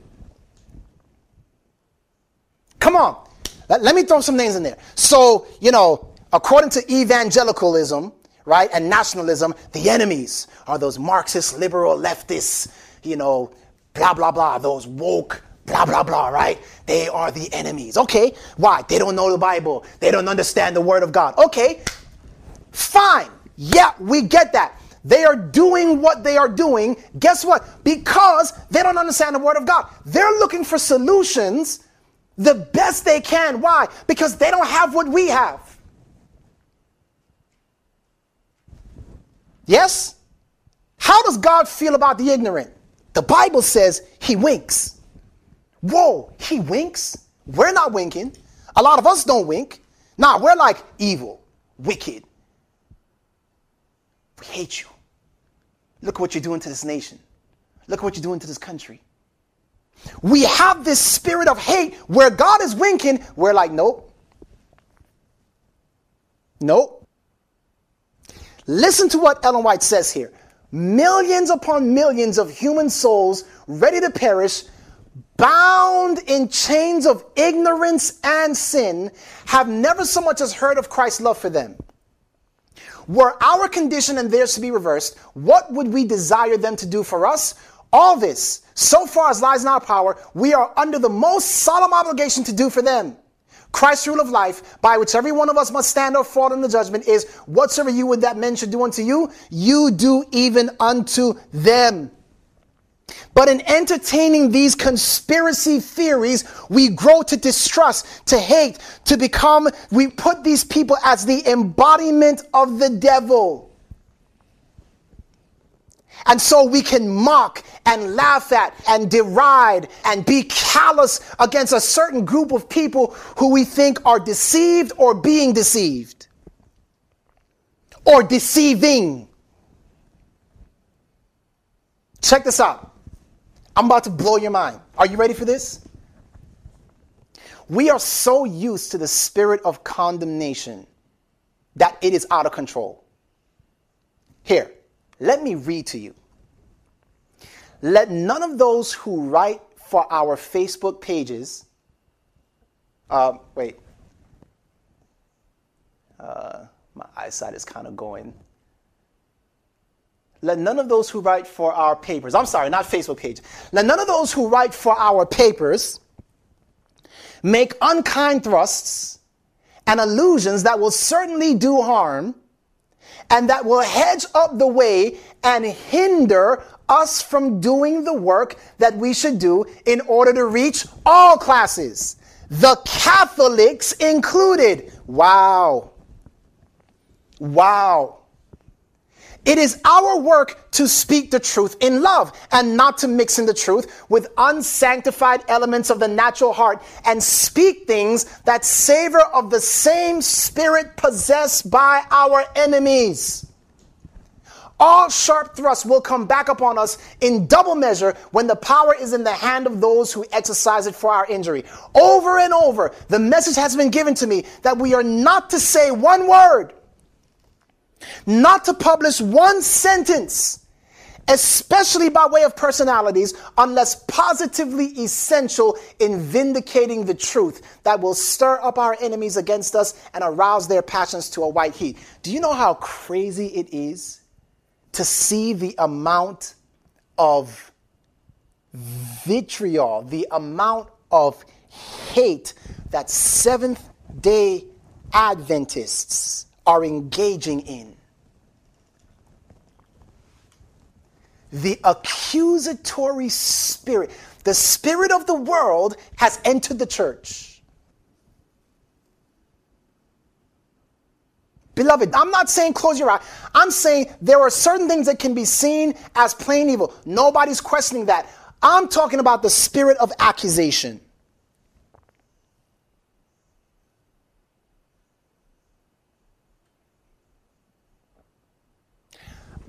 Come on. Let, let me throw some names in there. So, you know, according to evangelicalism, right, and nationalism, the enemies are those Marxist, liberal, leftists, you know, blah, blah, blah, those woke, blah, blah, blah, right? They are the enemies. Okay, why? They don't know the Bible, they don't understand the Word of God. Okay, fine. Yeah, we get that. They are doing what they are doing. Guess what? Because they don't understand the Word of God. They're looking for solutions the best they can. Why? Because they don't have what we have. Yes? How does God feel about the ignorant? The Bible says he winks. Whoa, he winks? We're not winking. A lot of us don't wink. Nah, we're like evil, wicked. We hate you. Look what you're doing to this nation. Look what you're doing to this country. We have this spirit of hate where God is winking. We're like, nope. Nope. Listen to what Ellen White says here. Millions upon millions of human souls ready to perish, bound in chains of ignorance and sin, have never so much as heard of Christ's love for them. Were our condition and theirs to be reversed, what would we desire them to do for us? All this, so far as lies in our power, we are under the most solemn obligation to do for them. Christ's rule of life, by which every one of us must stand or fall in the judgment, is whatsoever you would that men should do unto you, you do even unto them. But in entertaining these conspiracy theories, we grow to distrust, to hate, to become, we put these people as the embodiment of the devil. And so we can mock and laugh at and deride and be callous against a certain group of people who we think are deceived or being deceived or deceiving. Check this out. I'm about to blow your mind. Are you ready for this? We are so used to the spirit of condemnation that it is out of control. Here, let me read to you. Let none of those who write for our Facebook pages, uh, wait, uh, my eyesight is kind of going. Let none of those who write for our papers, I'm sorry, not Facebook page. Let none of those who write for our papers make unkind thrusts and allusions that will certainly do harm and that will hedge up the way and hinder us from doing the work that we should do in order to reach all classes, the Catholics included. Wow. Wow. It is our work to speak the truth in love and not to mix in the truth with unsanctified elements of the natural heart and speak things that savor of the same spirit possessed by our enemies. All sharp thrusts will come back upon us in double measure when the power is in the hand of those who exercise it for our injury. Over and over, the message has been given to me that we are not to say one word not to publish one sentence, especially by way of personalities, unless positively essential in vindicating the truth that will stir up our enemies against us and arouse their passions to a white heat. Do you know how crazy it is to see the amount of vitriol, the amount of hate that Seventh day Adventists are engaging in. The accusatory spirit, the spirit of the world has entered the church. Beloved, I'm not saying close your eye. I'm saying there are certain things that can be seen as plain evil. Nobody's questioning that. I'm talking about the spirit of accusation.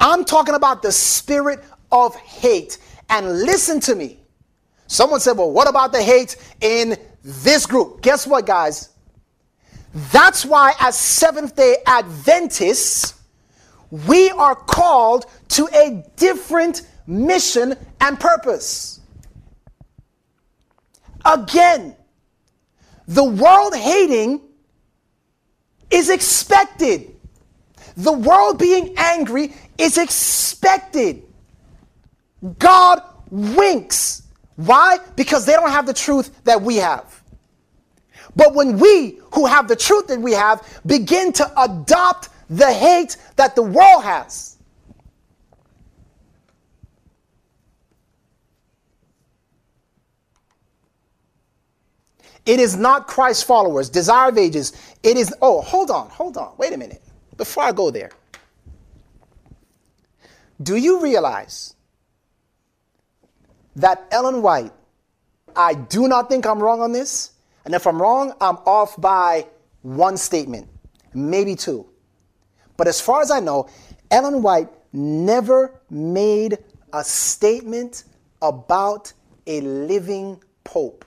I'm talking about the spirit of hate. And listen to me. Someone said, well, what about the hate in this group? Guess what, guys? That's why, as Seventh day Adventists, we are called to a different mission and purpose. Again, the world hating is expected. The world being angry is expected. God winks. Why? Because they don't have the truth that we have. But when we, who have the truth that we have, begin to adopt the hate that the world has, It is not Christ followers, desire of ages. It is, oh, hold on, hold on, wait a minute. Before I go there, do you realize that Ellen White, I do not think I'm wrong on this, and if I'm wrong, I'm off by one statement, maybe two. But as far as I know, Ellen White never made a statement about a living pope.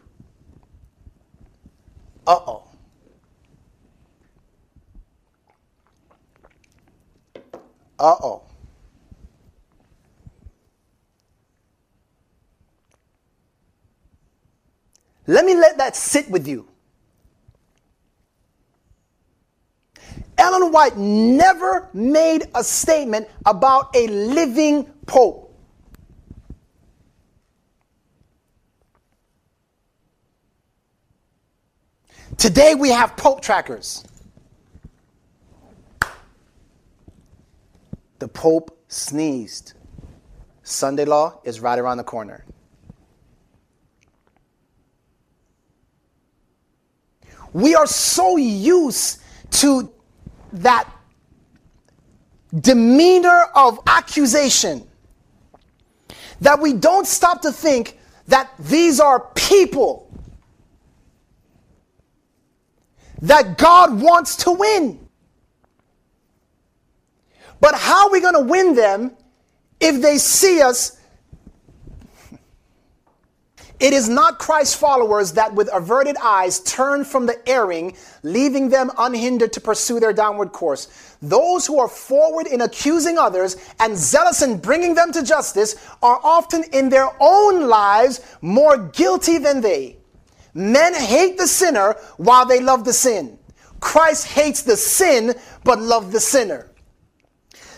Uh oh. Uh oh. Let me let that sit with you. Ellen White never made a statement about a living pope. Today we have pope trackers. The pope sneezed. Sunday law is right around the corner. We are so used to that demeanor of accusation that we don't stop to think that these are people that God wants to win. But how are we going to win them if they see us it is not Christ's followers that with averted eyes turn from the erring, leaving them unhindered to pursue their downward course. Those who are forward in accusing others and zealous in bringing them to justice are often in their own lives more guilty than they. Men hate the sinner while they love the sin. Christ hates the sin but loves the sinner.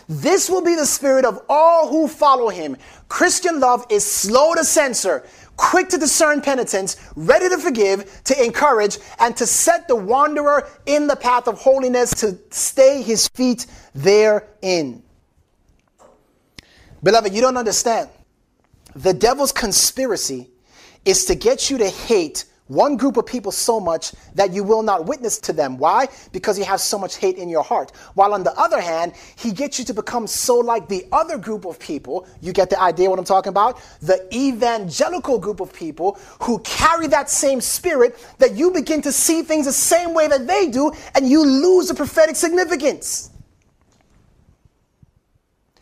This will be the spirit of all who follow him. Christian love is slow to censor, quick to discern penitence, ready to forgive, to encourage, and to set the wanderer in the path of holiness to stay his feet therein. Beloved, you don't understand. The devil's conspiracy is to get you to hate one group of people so much that you will not witness to them. Why? Because you have so much hate in your heart. While on the other hand, he gets you to become so like the other group of people. You get the idea what I'm talking about? The evangelical group of people who carry that same spirit that you begin to see things the same way that they do and you lose the prophetic significance.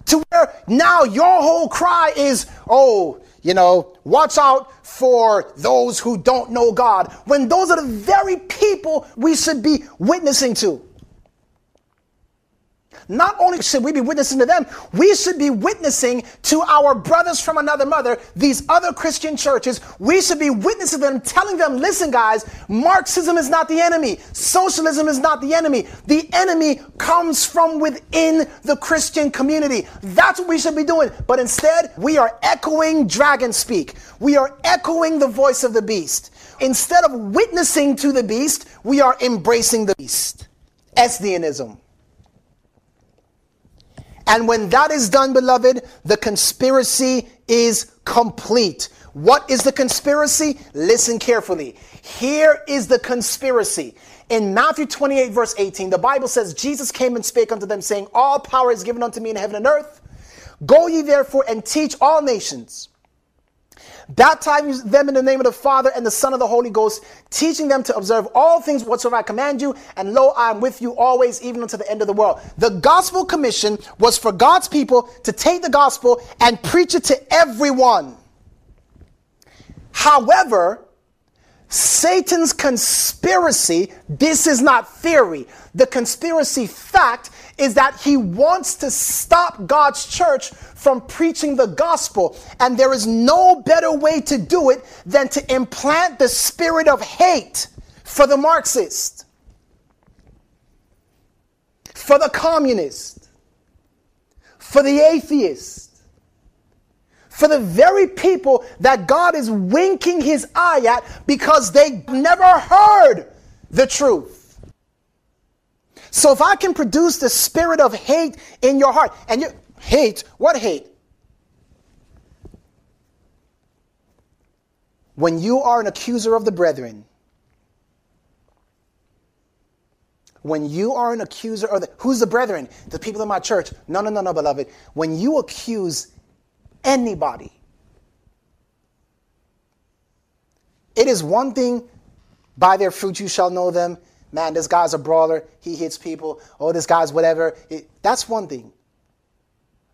To where now your whole cry is, oh, you know, watch out for those who don't know God, when those are the very people we should be witnessing to. Not only should we be witnessing to them, we should be witnessing to our brothers from another mother, these other Christian churches. We should be witnessing them, telling them, listen, guys, Marxism is not the enemy. Socialism is not the enemy. The enemy comes from within the Christian community. That's what we should be doing. But instead, we are echoing dragon speak. We are echoing the voice of the beast. Instead of witnessing to the beast, we are embracing the beast. Esdeanism. And when that is done, beloved, the conspiracy is complete. What is the conspiracy? Listen carefully. Here is the conspiracy. In Matthew 28, verse 18, the Bible says, Jesus came and spake unto them, saying, All power is given unto me in heaven and earth. Go ye therefore and teach all nations Baptize them in the name of the Father and the Son of the Holy Ghost, teaching them to observe all things whatsoever I command you. And lo, I am with you always, even unto the end of the world. The gospel commission was for God's people to take the gospel and preach it to everyone. However, Satan's conspiracy, this is not theory. The conspiracy fact is that he wants to stop God's church from preaching the gospel. And there is no better way to do it than to implant the spirit of hate for the Marxist, for the communist, for the atheist, for the very people that God is winking his eye at because they never heard the truth. So if I can produce the spirit of hate in your heart, and you Hate? What hate? When you are an accuser of the brethren, when you are an accuser of the, who's the brethren? The people in my church. No, no, no, no, beloved. When you accuse anybody, it is one thing, by their fruit you shall know them. Man, this guy's a brawler. He hits people. Oh, this guy's whatever. It, that's one thing.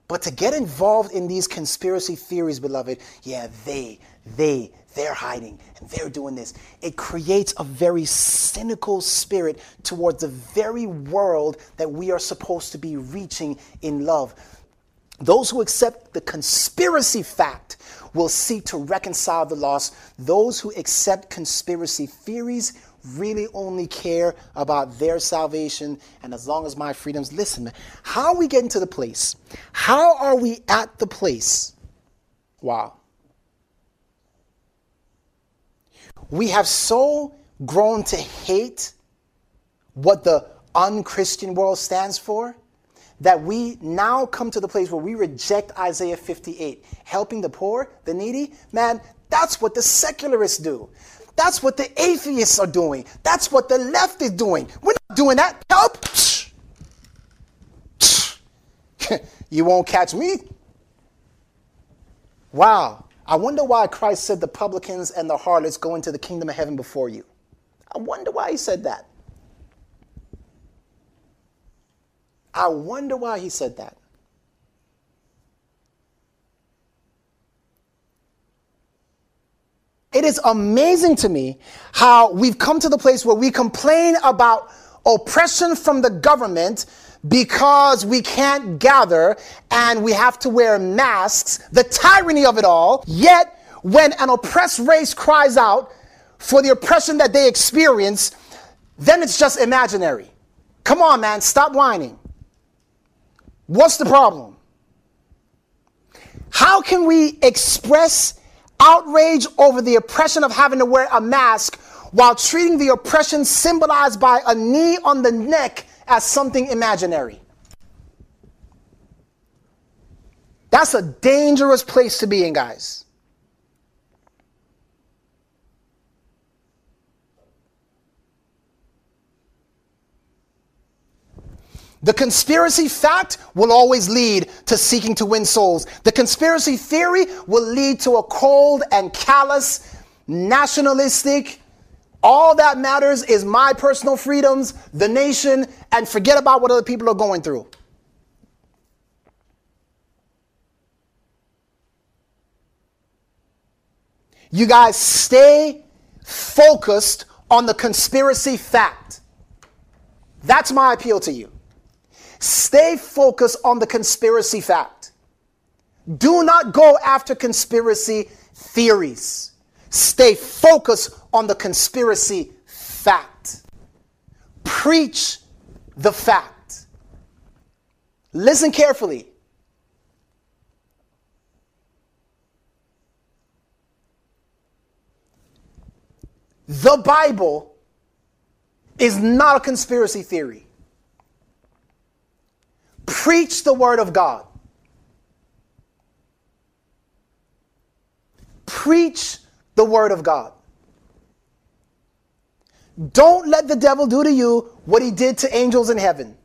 But to get involved in these conspiracy theories, beloved, yeah, they, they, they're hiding and they're doing this. It creates a very cynical spirit towards the very world that we are supposed to be reaching in love. Those who accept the conspiracy fact will seek to reconcile the loss. Those who accept conspiracy theories really only care about their salvation and as long as my freedoms. Listen, how are we getting to the place? How are we at the place? Wow. We have so grown to hate what the unchristian world stands for that we now come to the place where we reject Isaiah 58, helping the poor, the needy. Man, that's what the secularists do. That's what the atheists are doing. That's what the left is doing. We're not doing that. Help! you won't catch me. Wow. I wonder why Christ said the publicans and the harlots go into the kingdom of heaven before you. I wonder why he said that. I wonder why he said that. It is amazing to me how we've come to the place where we complain about oppression from the government because we can't gather and we have to wear masks, the tyranny of it all. Yet, when an oppressed race cries out for the oppression that they experience, then it's just imaginary. Come on, man, stop whining. What's the problem? How can we express outrage over the oppression of having to wear a mask while treating the oppression symbolized by a knee on the neck as something imaginary. That's a dangerous place to be in, guys. The conspiracy fact will always lead to seeking to win souls. The conspiracy theory will lead to a cold and callous, nationalistic, all that matters is my personal freedoms, the nation, and forget about what other people are going through. You guys stay focused on the conspiracy fact. That's my appeal to you. Stay focused on the conspiracy fact. Do not go after conspiracy theories. Stay focused on the conspiracy fact. Preach the fact. Listen carefully. The Bible is not a conspiracy theory. Preach the Word of God. Preach the Word of God. Don't let the devil do to you what he did to angels in heaven.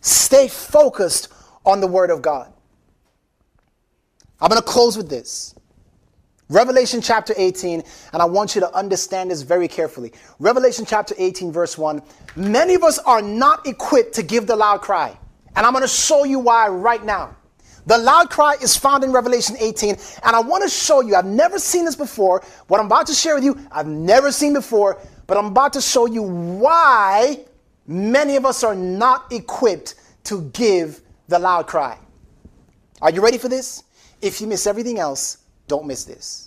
Stay focused on the Word of God. I'm going to close with this. Revelation chapter 18, and I want you to understand this very carefully. Revelation chapter 18, verse 1. Many of us are not equipped to give the loud cry. And I'm going to show you why right now. The loud cry is found in Revelation 18, and I want to show you. I've never seen this before. What I'm about to share with you, I've never seen before, but I'm about to show you why many of us are not equipped to give the loud cry. Are you ready for this? If you miss everything else, don't miss this.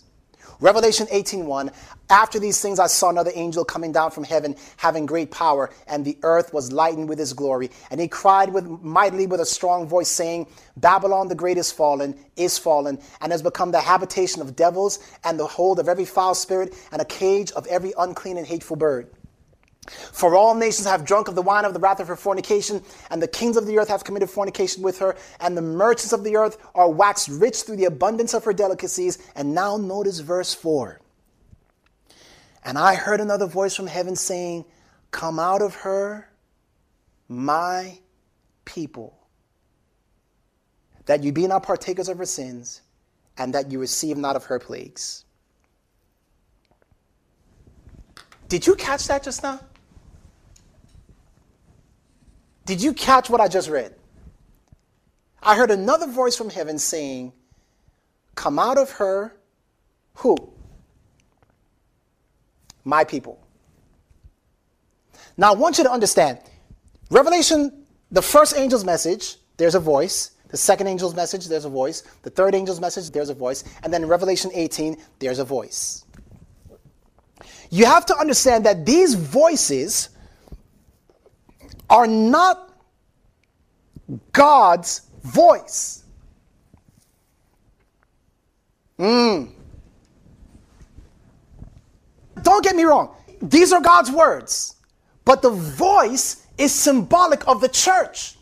Revelation 18:1 After these things I saw another angel coming down from heaven having great power and the earth was lightened with his glory and he cried with mightily with a strong voice saying Babylon the great is fallen is fallen and has become the habitation of devils and the hold of every foul spirit and a cage of every unclean and hateful bird for all nations have drunk of the wine of the wrath of her fornication, and the kings of the earth have committed fornication with her, and the merchants of the earth are waxed rich through the abundance of her delicacies. And now notice verse 4. And I heard another voice from heaven saying, Come out of her, my people, that you be not partakers of her sins, and that you receive not of her plagues. Did you catch that just now? Did you catch what I just read? I heard another voice from heaven saying, Come out of her, who? My people. Now I want you to understand Revelation, the first angel's message, there's a voice. The second angel's message, there's a voice. The third angel's message, there's a voice. And then in Revelation 18, there's a voice. You have to understand that these voices are not God's voice. Mm. Don't get me wrong, these are God's words, but the voice is symbolic of the church.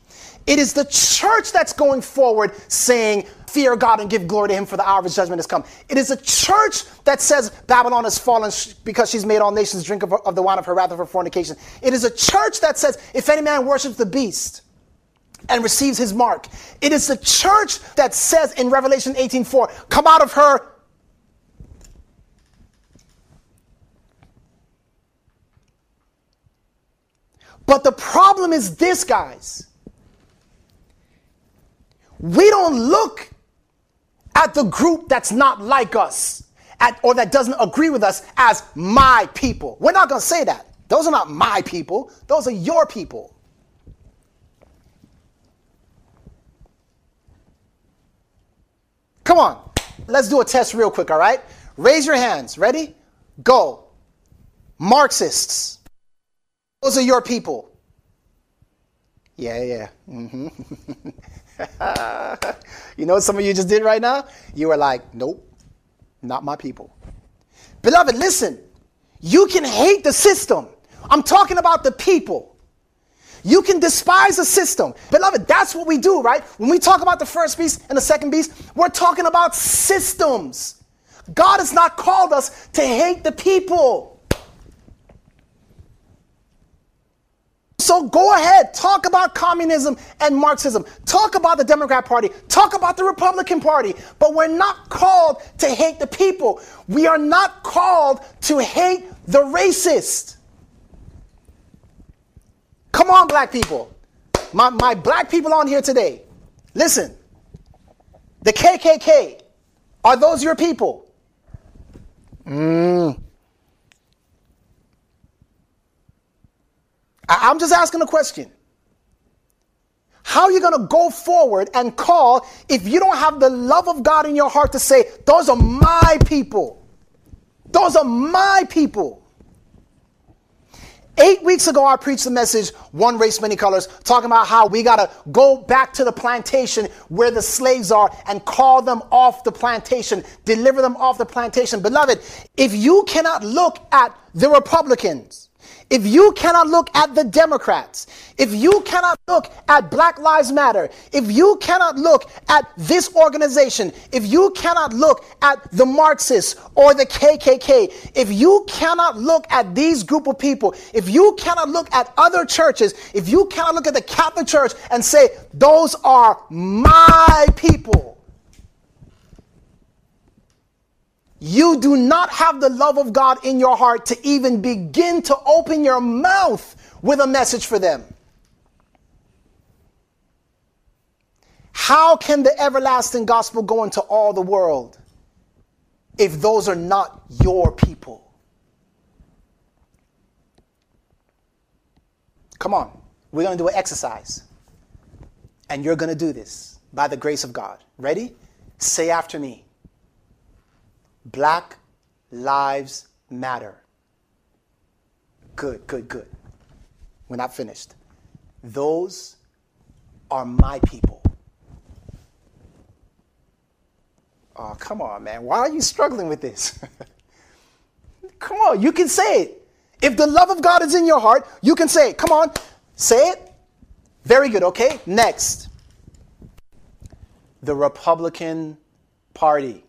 It is the church that's going forward saying, Fear God and give glory to Him, for the hour of His judgment has come. It is a church that says Babylon has fallen because she's made all nations drink of, of the wine of her wrath of her fornication. It is a church that says, If any man worships the beast, and receives his mark. It is the church that says in Revelation 18:4, come out of her But the problem is this, guys. We don't look at the group that's not like us at, or that doesn't agree with us as my people. We're not going to say that. Those are not my people, those are your people. Come on, let's do a test real quick, all right? Raise your hands. Ready? Go. Marxists. Those are your people. Yeah, yeah. Mm-hmm. you know what some of you just did right now? You were like, nope, not my people. Beloved, listen. You can hate the system. I'm talking about the people. You can despise the system. Beloved, that's what we do, right? When we talk about the first beast and the second beast, we're talking about systems. God has not called us to hate the people. So go ahead, talk about communism and Marxism. Talk about the Democrat Party. Talk about the Republican Party. But we're not called to hate the people. We are not called to hate the racist. Come on, black people. My, my black people on here today. Listen. The KKK. Are those your people? Mm. I, I'm just asking a question. How are you going to go forward and call if you don't have the love of God in your heart to say, Those are my people? Those are my people. Eight weeks ago, I preached the message, One Race, Many Colors, talking about how we got to go back to the plantation where the slaves are and call them off the plantation, deliver them off the plantation. Beloved, if you cannot look at the Republicans, if you cannot look at the Democrats, if you cannot look at Black Lives Matter, if you cannot look at this organization, if you cannot look at the Marxists or the KKK, if you cannot look at these group of people, if you cannot look at other churches, if you cannot look at the Catholic Church and say, those are my people, you do not have the love of God in your heart to even begin to open your mouth with a message for them. How can the everlasting gospel go into all the world if those are not your people? Come on, we're going to do an exercise. And you're going to do this by the grace of God. Ready? Say after me. Black Lives Matter. Good, good, good. We're not finished. Those are my people. Oh, come on, man. Why are you struggling with this? come on, you can say it. If the love of God is in your heart, you can say it. Come on, say it. Very good, okay? Next. The Republican Party.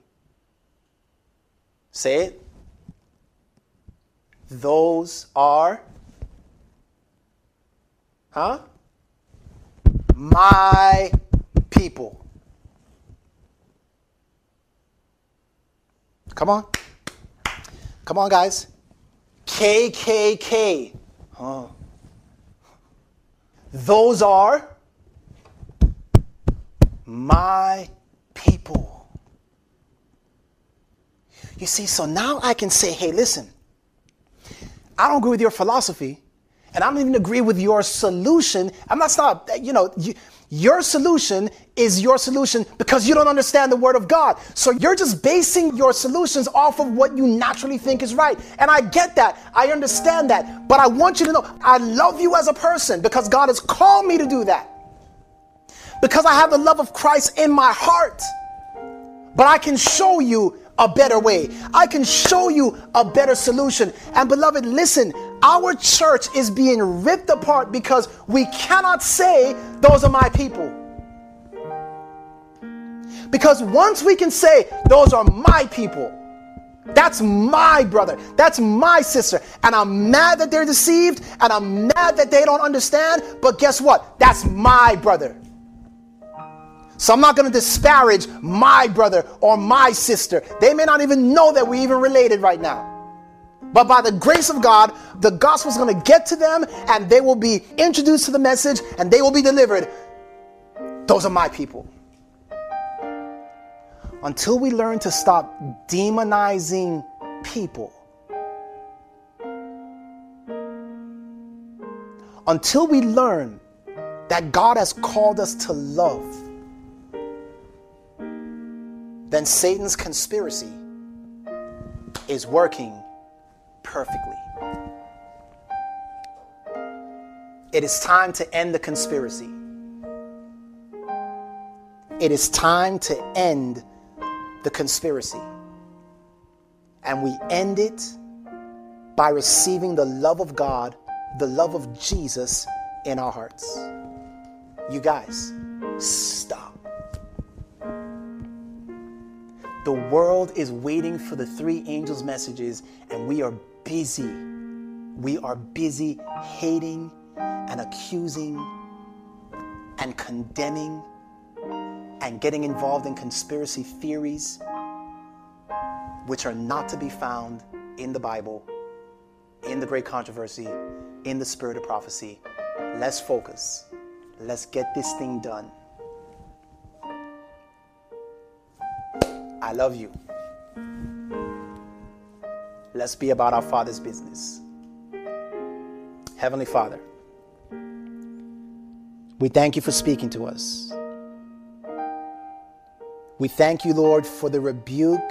Say it. Those are, huh? My people. Come on. Come on, guys. KKK. Huh. Those are my people. You see, so now I can say, hey, listen, I don't agree with your philosophy, and I don't even agree with your solution. I'm not, not you know, you, your solution is your solution because you don't understand the word of God. So you're just basing your solutions off of what you naturally think is right. And I get that. I understand that. But I want you to know I love you as a person because God has called me to do that. Because I have the love of Christ in my heart. But I can show you a better way. I can show you a better solution. And beloved, listen, our church is being ripped apart because we cannot say, Those are my people. Because once we can say, Those are my people, that's my brother. That's my sister. And I'm mad that they're deceived and I'm mad that they don't understand. But guess what? That's my brother. So I'm not going to disparage my brother or my sister. They may not even know that we're even related right now. But by the grace of God, the gospel is going to get to them and they will be introduced to the message and they will be delivered. Those are my people. Until we learn to stop demonizing people, until we learn that God has called us to love then Satan's conspiracy is working perfectly. It is time to end the conspiracy. It is time to end the conspiracy. And we end it by receiving the love of God, the love of Jesus in our hearts. You guys, stop. The world is waiting for the three angels' messages, and we are busy. We are busy hating and accusing and condemning and getting involved in conspiracy theories, which are not to be found in the Bible, in the great controversy, in the spirit of prophecy. Let's focus. Let's get this thing done. I love you. Let's be about our Father's business. Heavenly Father, we thank you for speaking to us. We thank you, Lord, for the rebuke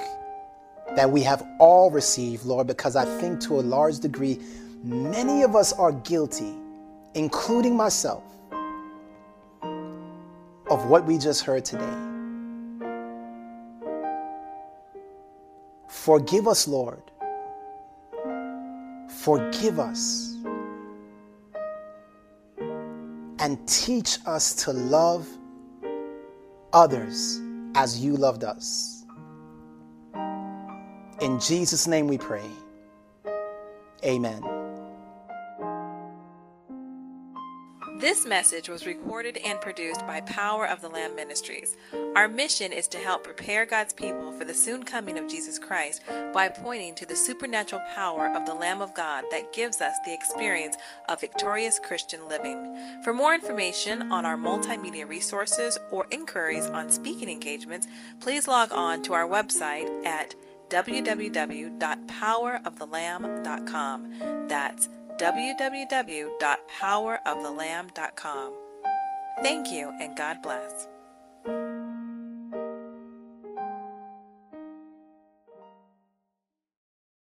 that we have all received, Lord, because I think to a large degree, many of us are guilty, including myself, of what we just heard today. Forgive us, Lord. Forgive us. And teach us to love others as you loved us. In Jesus' name we pray. Amen. This message was recorded and produced by Power of the Lamb Ministries. Our mission is to help prepare God's people for the soon coming of Jesus Christ by pointing to the supernatural power of the Lamb of God that gives us the experience of victorious Christian living. For more information on our multimedia resources or inquiries on speaking engagements, please log on to our website at www.powerofthelamb.com. That's www.powerofthelamb.com. Thank you and God bless.